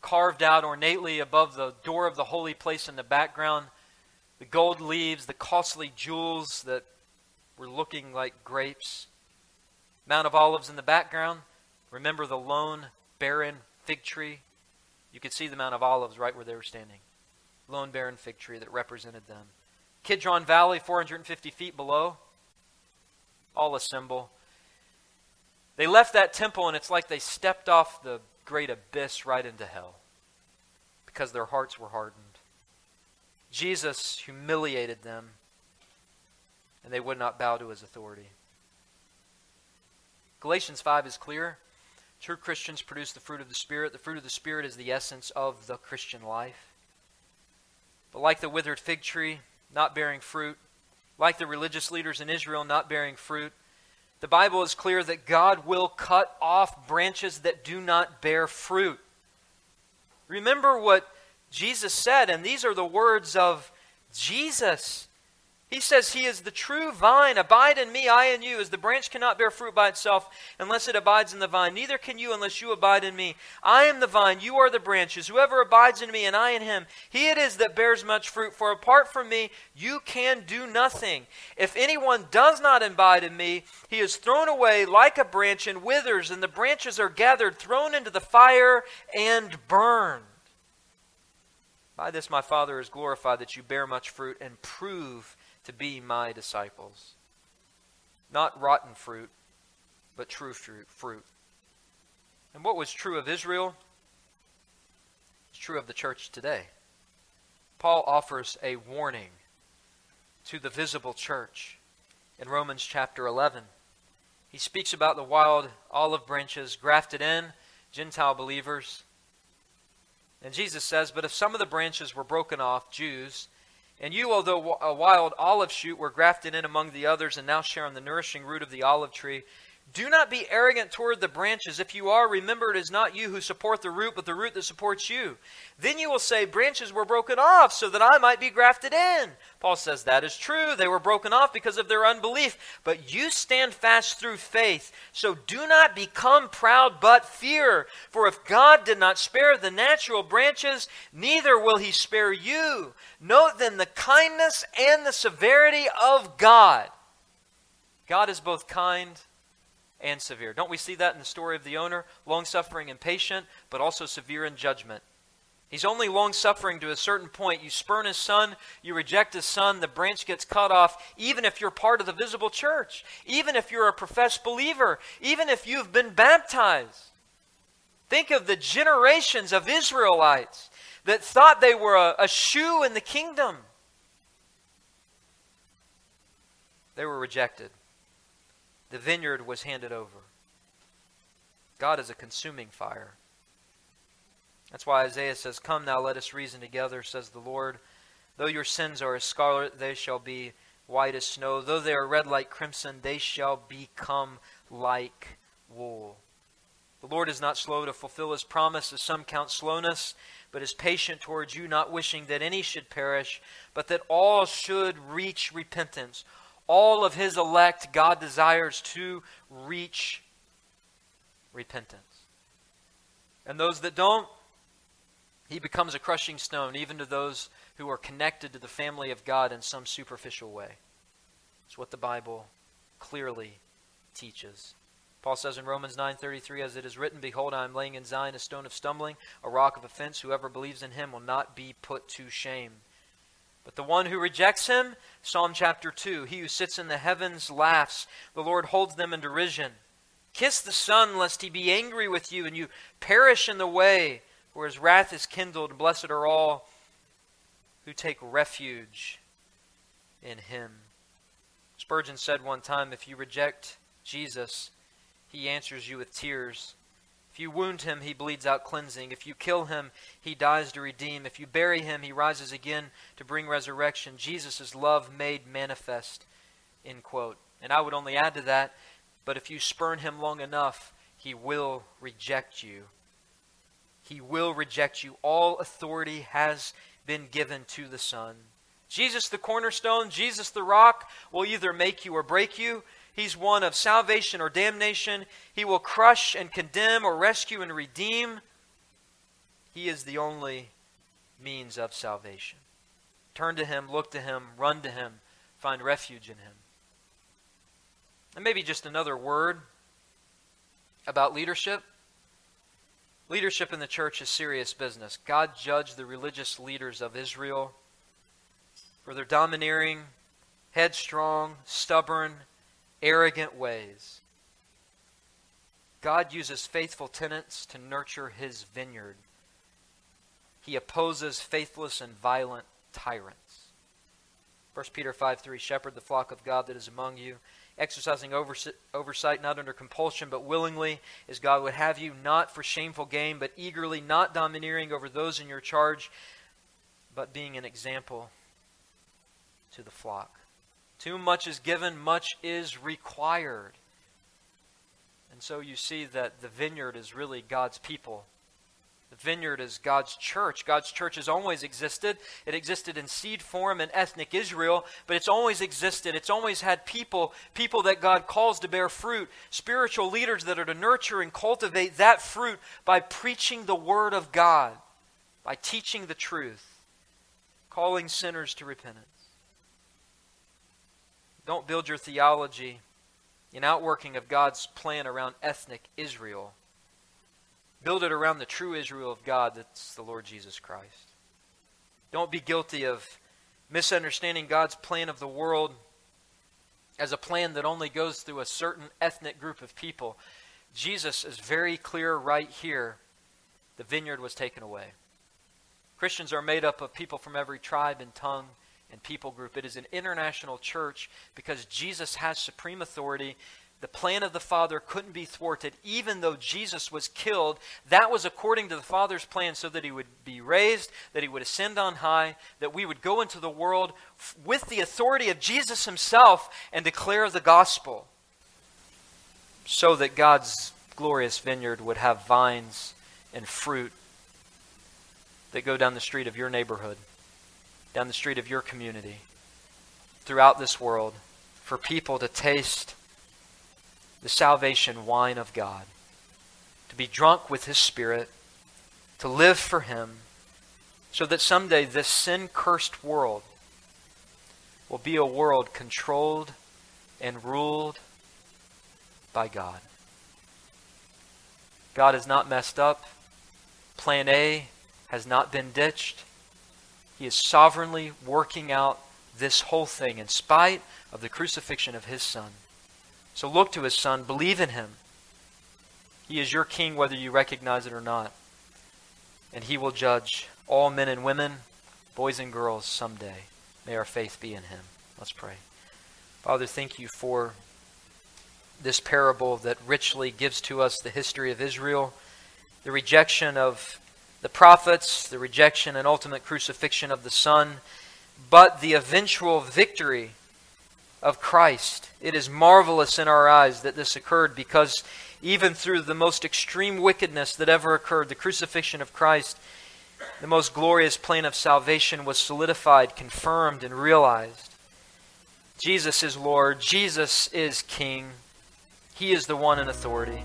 carved out ornately above the door of the holy place in the background, the gold leaves, the costly jewels that were looking like grapes. Mount of Olives in the background. Remember the lone, barren fig tree? You could see the Mount of Olives right where they were standing. Lone, barren fig tree that represented them. Kidron Valley, 450 feet below. All a symbol. They left that temple, and it's like they stepped off the great abyss right into hell because their hearts were hardened. Jesus humiliated them, and they would not bow to his authority. Galatians 5 is clear. True Christians produce the fruit of the Spirit. The fruit of the Spirit is the essence of the Christian life. But like the withered fig tree, not bearing fruit, like the religious leaders in Israel not bearing fruit, the Bible is clear that God will cut off branches that do not bear fruit. Remember what Jesus said, and these are the words of Jesus. He says, He is the true vine. Abide in me, I in you. As the branch cannot bear fruit by itself unless it abides in the vine, neither can you unless you abide in me. I am the vine, you are the branches. Whoever abides in me and I in him, he it is that bears much fruit. For apart from me, you can do nothing. If anyone does not abide in me, he is thrown away like a branch and withers, and the branches are gathered, thrown into the fire, and burned. By this my Father is glorified that you bear much fruit and prove to be my disciples. Not rotten fruit, but true fruit. And what was true of Israel is true of the church today. Paul offers a warning to the visible church in Romans chapter 11. He speaks about the wild olive branches grafted in, Gentile believers. And Jesus says, But if some of the branches were broken off, Jews, and you, although a wild olive shoot, were grafted in among the others and now share on the nourishing root of the olive tree. Do not be arrogant toward the branches. If you are, remember it is not you who support the root, but the root that supports you. Then you will say, Branches were broken off so that I might be grafted in. Paul says that is true. They were broken off because of their unbelief. But you stand fast through faith. So do not become proud, but fear. For if God did not spare the natural branches, neither will he spare you. Note then the kindness and the severity of God. God is both kind and severe. Don't we see that in the story of the owner? Long suffering and patient, but also severe in judgment. He's only long suffering to a certain point. You spurn his son, you reject his son, the branch gets cut off, even if you're part of the visible church, even if you're a professed believer, even if you've been baptized. Think of the generations of Israelites that thought they were a, a shoe in the kingdom. They were rejected the vineyard was handed over. God is a consuming fire. That's why Isaiah says, Come now, let us reason together, says the Lord. Though your sins are as scarlet, they shall be white as snow. Though they are red like crimson, they shall become like wool. The Lord is not slow to fulfill his promise, as some count slowness, but is patient towards you, not wishing that any should perish, but that all should reach repentance all of his elect, God desires to reach repentance. And those that don't, he becomes a crushing stone, even to those who are connected to the family of God in some superficial way. It's what the Bible clearly teaches. Paul says in Romans 9:33 as it is written behold I am laying in Zion a stone of stumbling a rock of offense whoever believes in him will not be put to shame. But the one who rejects him, Psalm chapter 2, he who sits in the heavens laughs. The Lord holds them in derision. Kiss the Son, lest he be angry with you and you perish in the way, for his wrath is kindled. Blessed are all who take refuge in him. Spurgeon said one time if you reject Jesus, he answers you with tears. You wound him, he bleeds out cleansing. If you kill him, he dies to redeem. If you bury him, he rises again to bring resurrection. Jesus is love made manifest. End quote. And I would only add to that, but if you spurn him long enough, he will reject you. he will reject you. All authority has been given to the Son. Jesus, the cornerstone, Jesus, the rock, will either make you or break you. He's one of salvation or damnation. He will crush and condemn or rescue and redeem. He is the only means of salvation. Turn to Him, look to Him, run to Him, find refuge in Him. And maybe just another word about leadership. Leadership in the church is serious business. God judged the religious leaders of Israel for their domineering, headstrong, stubborn, arrogant ways. God uses faithful tenants to nurture his vineyard. He opposes faithless and violent tyrants. 1 Peter 5 3 Shepherd the flock of God that is among you exercising oversight not under compulsion but willingly, as God would have you, not for shameful gain, but eagerly, not domineering over those in your charge, but being an example to the flock. Too much is given, much is required. And so you see that the vineyard is really God's people the vineyard is God's church. God's church has always existed. It existed in seed form in ethnic Israel, but it's always existed. It's always had people, people that God calls to bear fruit, spiritual leaders that are to nurture and cultivate that fruit by preaching the word of God, by teaching the truth, calling sinners to repentance. Don't build your theology in outworking of God's plan around ethnic Israel. Build it around the true Israel of God that's the Lord Jesus Christ. Don't be guilty of misunderstanding God's plan of the world as a plan that only goes through a certain ethnic group of people. Jesus is very clear right here. The vineyard was taken away. Christians are made up of people from every tribe and tongue and people group. It is an international church because Jesus has supreme authority the plan of the Father couldn't be thwarted, even though Jesus was killed. That was according to the Father's plan, so that he would be raised, that he would ascend on high, that we would go into the world with the authority of Jesus himself and declare the gospel, so that God's glorious vineyard would have vines and fruit that go down the street of your neighborhood, down the street of your community, throughout this world, for people to taste the salvation wine of God, to be drunk with His Spirit, to live for Him, so that someday this sin cursed world will be a world controlled and ruled by God. God has not messed up. Plan A has not been ditched. He is sovereignly working out this whole thing in spite of the crucifixion of his Son. So look to his son, believe in him. He is your king whether you recognize it or not. And he will judge all men and women, boys and girls someday. May our faith be in him. Let's pray. Father, thank you for this parable that richly gives to us the history of Israel, the rejection of the prophets, the rejection and ultimate crucifixion of the Son, but the eventual victory of Christ. It is marvelous in our eyes that this occurred because even through the most extreme wickedness that ever occurred, the crucifixion of Christ, the most glorious plan of salvation was solidified, confirmed, and realized. Jesus is Lord. Jesus is King. He is the one in authority.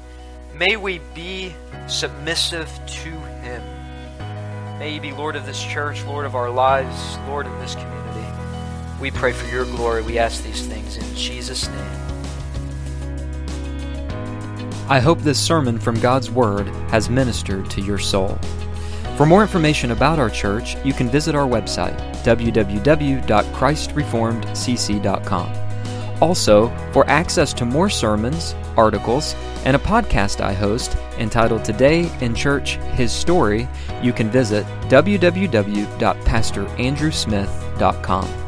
May we be submissive to Him. May you be Lord of this church, Lord of our lives, Lord of this community. We pray for your glory. We ask these things in Jesus' name. I hope this sermon from God's Word has ministered to your soul. For more information about our church, you can visit our website, www.christreformedcc.com. Also, for access to more sermons, articles, and a podcast I host entitled Today in Church His Story, you can visit www.pastorandrewsmith.com.